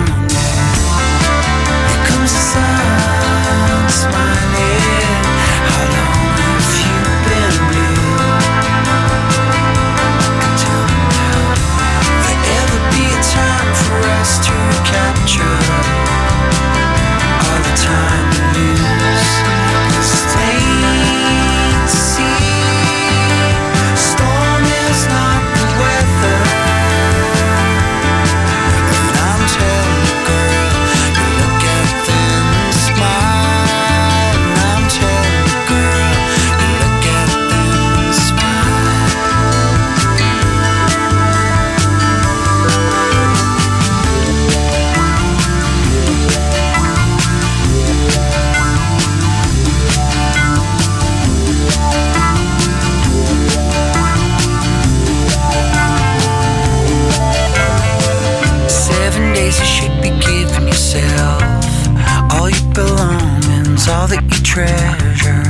Treasure.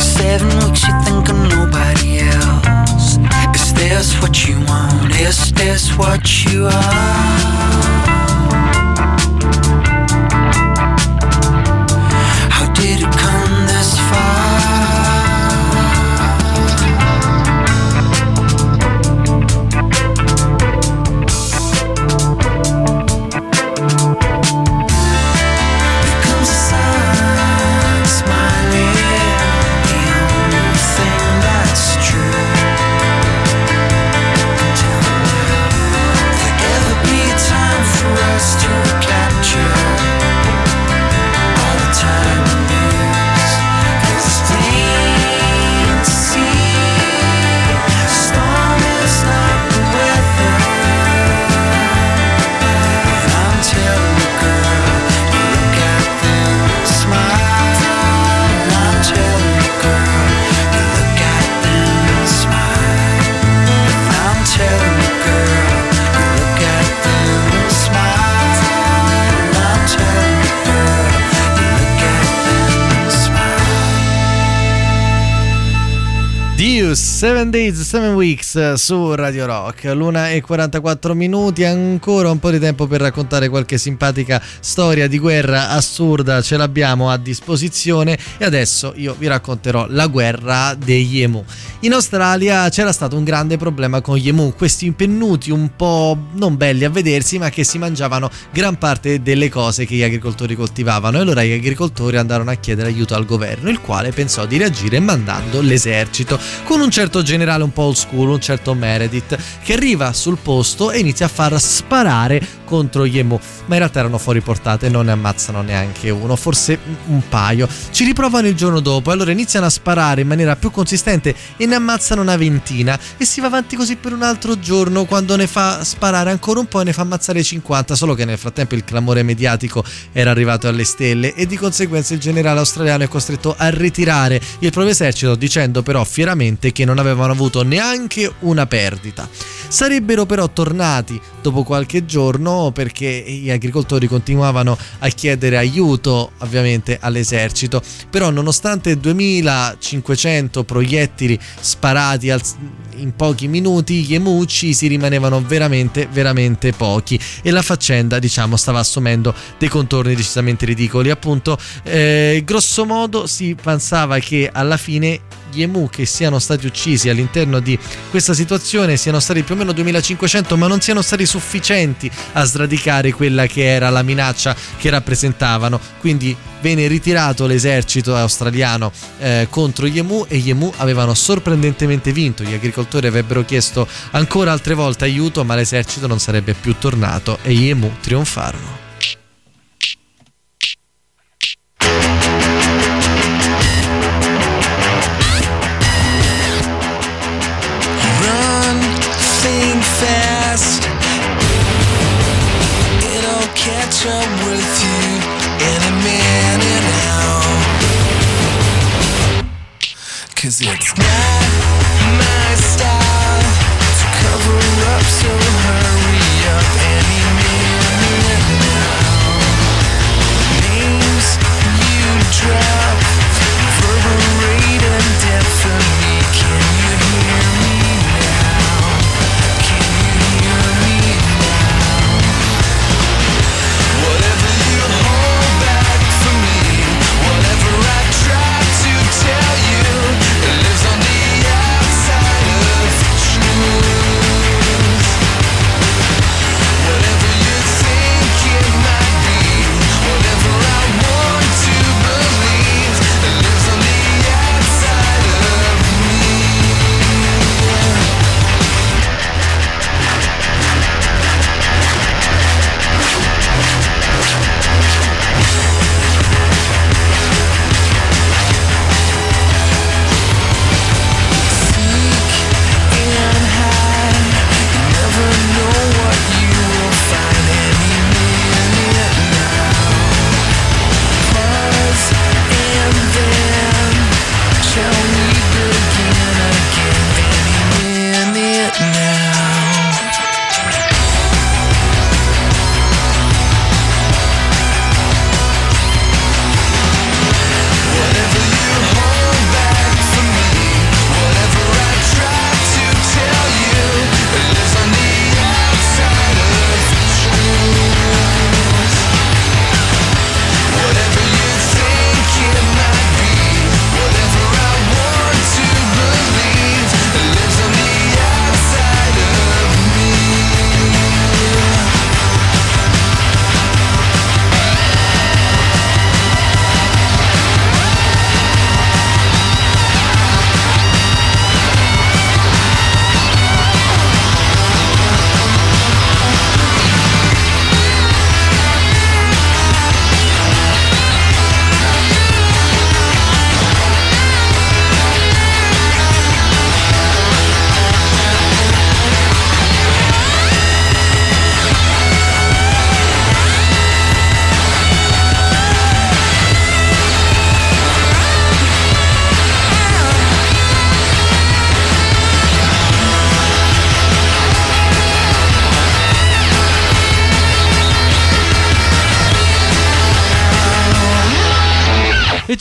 Seven weeks you think of nobody else. Is this what you want? Is this what you are? Deus, 7 Days, 7 Weeks eh, su Radio Rock, l'una e 44 minuti, ancora un po' di tempo per raccontare qualche simpatica storia di guerra assurda, ce l'abbiamo a disposizione. E adesso io vi racconterò la guerra degli emu. In Australia c'era stato un grande problema con gli emu, questi impennuti un po' non belli a vedersi ma che si mangiavano gran parte delle cose che gli agricoltori coltivavano. E allora gli agricoltori andarono a chiedere aiuto al governo, il quale pensò di reagire mandando l'esercito con un certo generale un po' old school, un certo Meredith, che arriva sul posto e inizia a far sparare contro gli emu, ma in realtà erano fuori portata e non ne ammazzano neanche uno, forse un paio. Ci riprovano il giorno dopo allora iniziano a sparare in maniera più consistente e ne ammazzano una ventina e si va avanti così per un altro giorno quando ne fa sparare ancora un po' e ne fa ammazzare 50, solo che nel frattempo il clamore mediatico era arrivato alle stelle e di conseguenza il generale australiano è costretto a ritirare il proprio esercito dicendo però fieramente che non avevano avuto neanche una perdita. Sarebbero però tornati dopo qualche giorno perché gli agricoltori continuavano a chiedere aiuto ovviamente all'esercito, però nonostante 2500 proiettili sparati al- in pochi minuti, gli emu uccisi rimanevano veramente veramente pochi. E la faccenda diciamo stava assumendo dei contorni decisamente ridicoli. Appunto eh, grosso modo si pensava che alla fine gli emu che siano stati uccisi all'interno di questa situazione siano stati più o meno 2500 ma non siano stati sufficienti a sradicare quella che era la minaccia che rappresentavano. Quindi venne ritirato l'esercito australiano eh, contro gli emu e gli emu avevano sorprendentemente vinto. Gli agricoltori avrebbero chiesto ancora altre volte aiuto ma l'esercito non sarebbe più tornato e gli emu trionfarono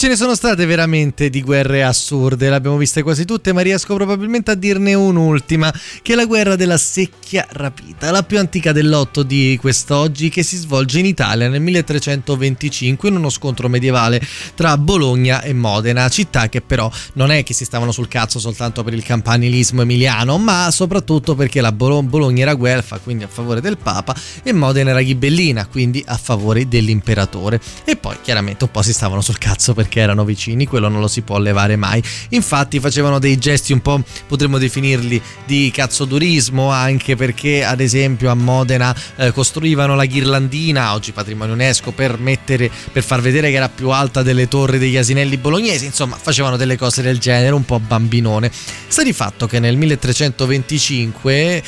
ne sono state veramente di guerre assurde, le abbiamo viste quasi tutte, ma riesco probabilmente a dirne un'ultima, che è la guerra della secchia rapita, la più antica del lotto di quest'oggi, che si svolge in Italia nel 1325 in uno scontro medievale tra Bologna e Modena, città che però non è che si stavano sul cazzo soltanto per il campanilismo emiliano, ma soprattutto perché la Bolo- Bologna era guelfa, quindi a favore del Papa, e Modena era ghibellina, quindi a favore dell'imperatore. E poi chiaramente un po' si stavano sul cazzo per perché erano vicini, quello non lo si può levare mai. Infatti facevano dei gesti un po', potremmo definirli, di cazzodurismo, anche perché ad esempio a Modena eh, costruivano la ghirlandina, oggi patrimonio UNESCO, per, mettere, per far vedere che era più alta delle torri degli asinelli bolognesi, insomma facevano delle cose del genere, un po' bambinone. Sta di fatto che nel 1325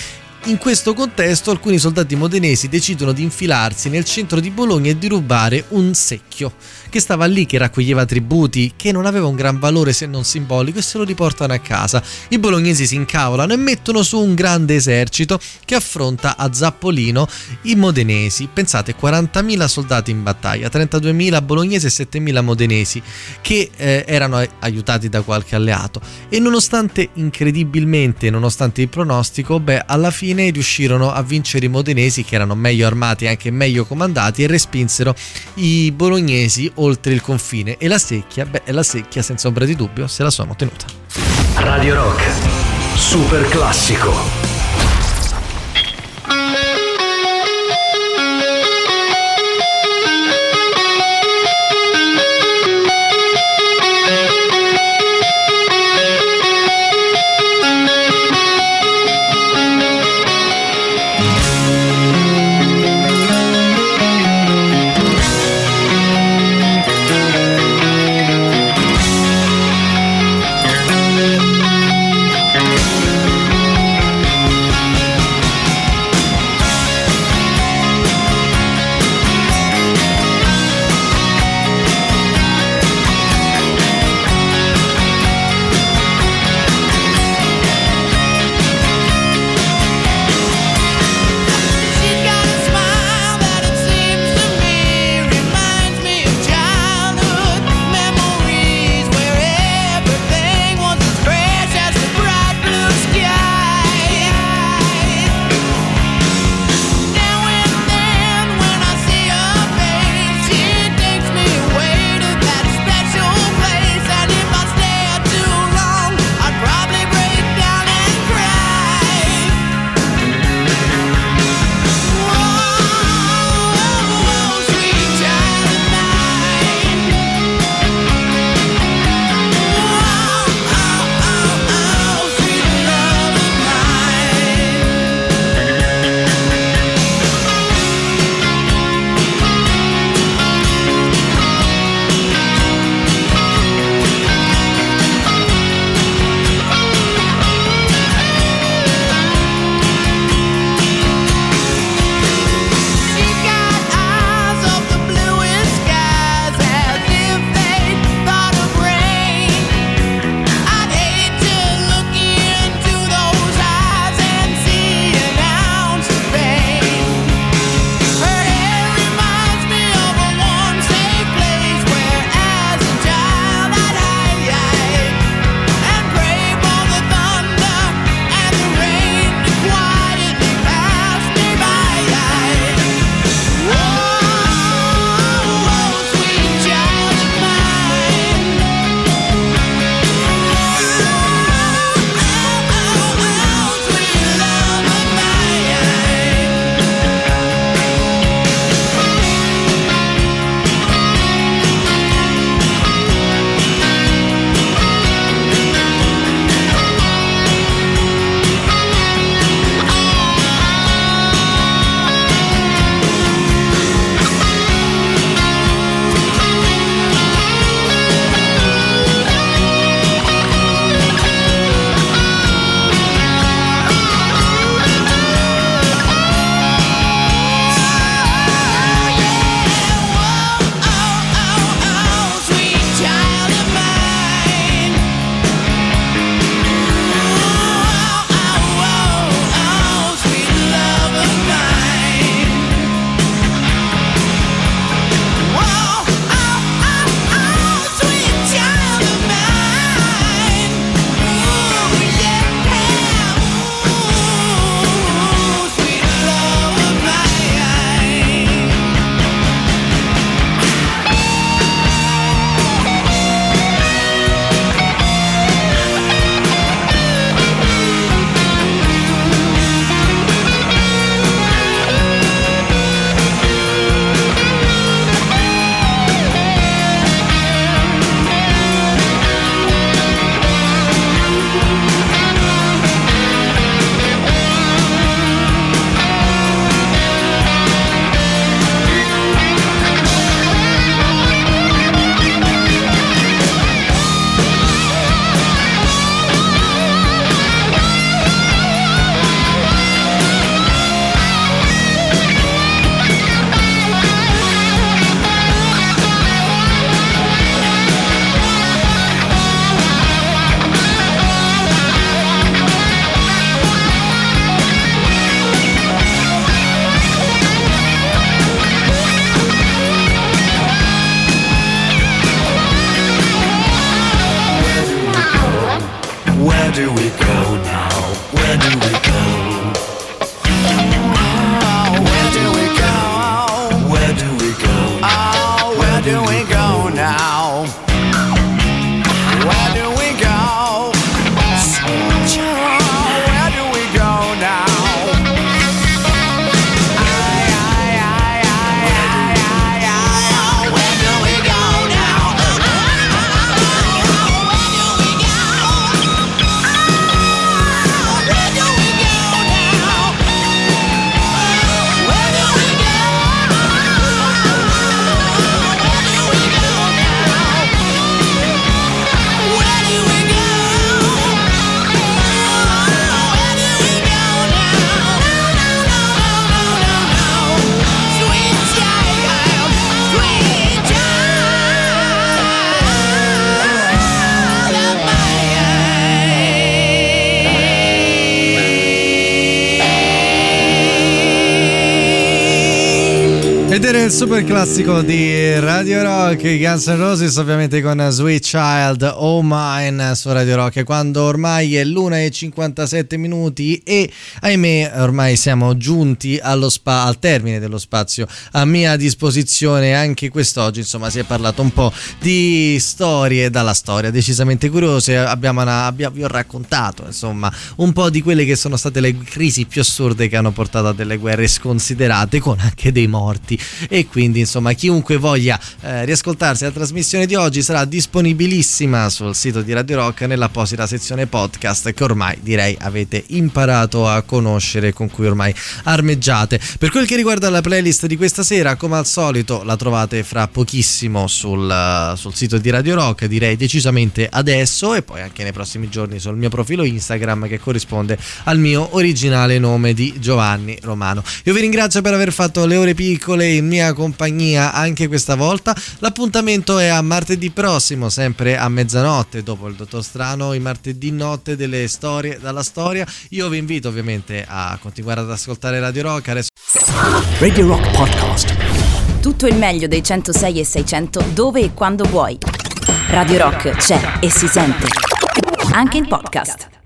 in questo contesto alcuni soldati modenesi decidono di infilarsi nel centro di Bologna e di rubare un secchio che stava lì, che raccoglieva tributi, che non aveva un gran valore se non simbolico e se lo riportano a casa. I bolognesi si incavolano e mettono su un grande esercito che affronta a Zappolino i modenesi. Pensate, 40.000 soldati in battaglia, 32.000 bolognesi e 7.000 modenesi che eh, erano aiutati da qualche alleato e nonostante incredibilmente, nonostante il pronostico, beh, alla fine riuscirono a vincere i modenesi che erano meglio armati e anche meglio comandati e respinsero i bolognesi oltre il confine e la secchia, beh, la secchia senza ombra di dubbio se la sono tenuta. Radio Rock, super classico. Classico di Radio Rock, Guns N' Roses ovviamente con Sweet Child, Oh Mine su Radio Rock, quando ormai è l'1.57 minuti e ahimè ormai siamo giunti allo spa- al termine dello spazio a mia disposizione. Anche quest'oggi, insomma si è parlato un po' di storie dalla storia decisamente curiose, abbiamo una, abbia- vi ho raccontato insomma un po' di quelle che sono state le crisi più assurde che hanno portato a delle guerre sconsiderate con anche dei morti. E quindi insomma chiunque voglia eh, riascoltarsi la trasmissione di oggi sarà disponibilissima sul sito di Radio Rock nell'apposita sezione podcast che ormai direi avete imparato a conoscere con cui ormai armeggiate. Per quel che riguarda la playlist di questa sera come al solito la trovate fra pochissimo sul, sul sito di Radio Rock direi decisamente adesso e poi anche nei prossimi giorni sul mio profilo Instagram che corrisponde al mio originale nome di Giovanni Romano. Io vi ringrazio per aver fatto le ore piccole in mia compagnia anche questa volta. L'appuntamento è a martedì prossimo, sempre a mezzanotte, dopo il Dottor Strano, i martedì notte delle storie dalla storia. Io vi invito ovviamente a continuare ad ascoltare Radio Rock. Adesso Radio Rock Podcast. Tutto il meglio dei 106 e 600 dove e quando vuoi. Radio Rock c'è e si sente. Anche in podcast.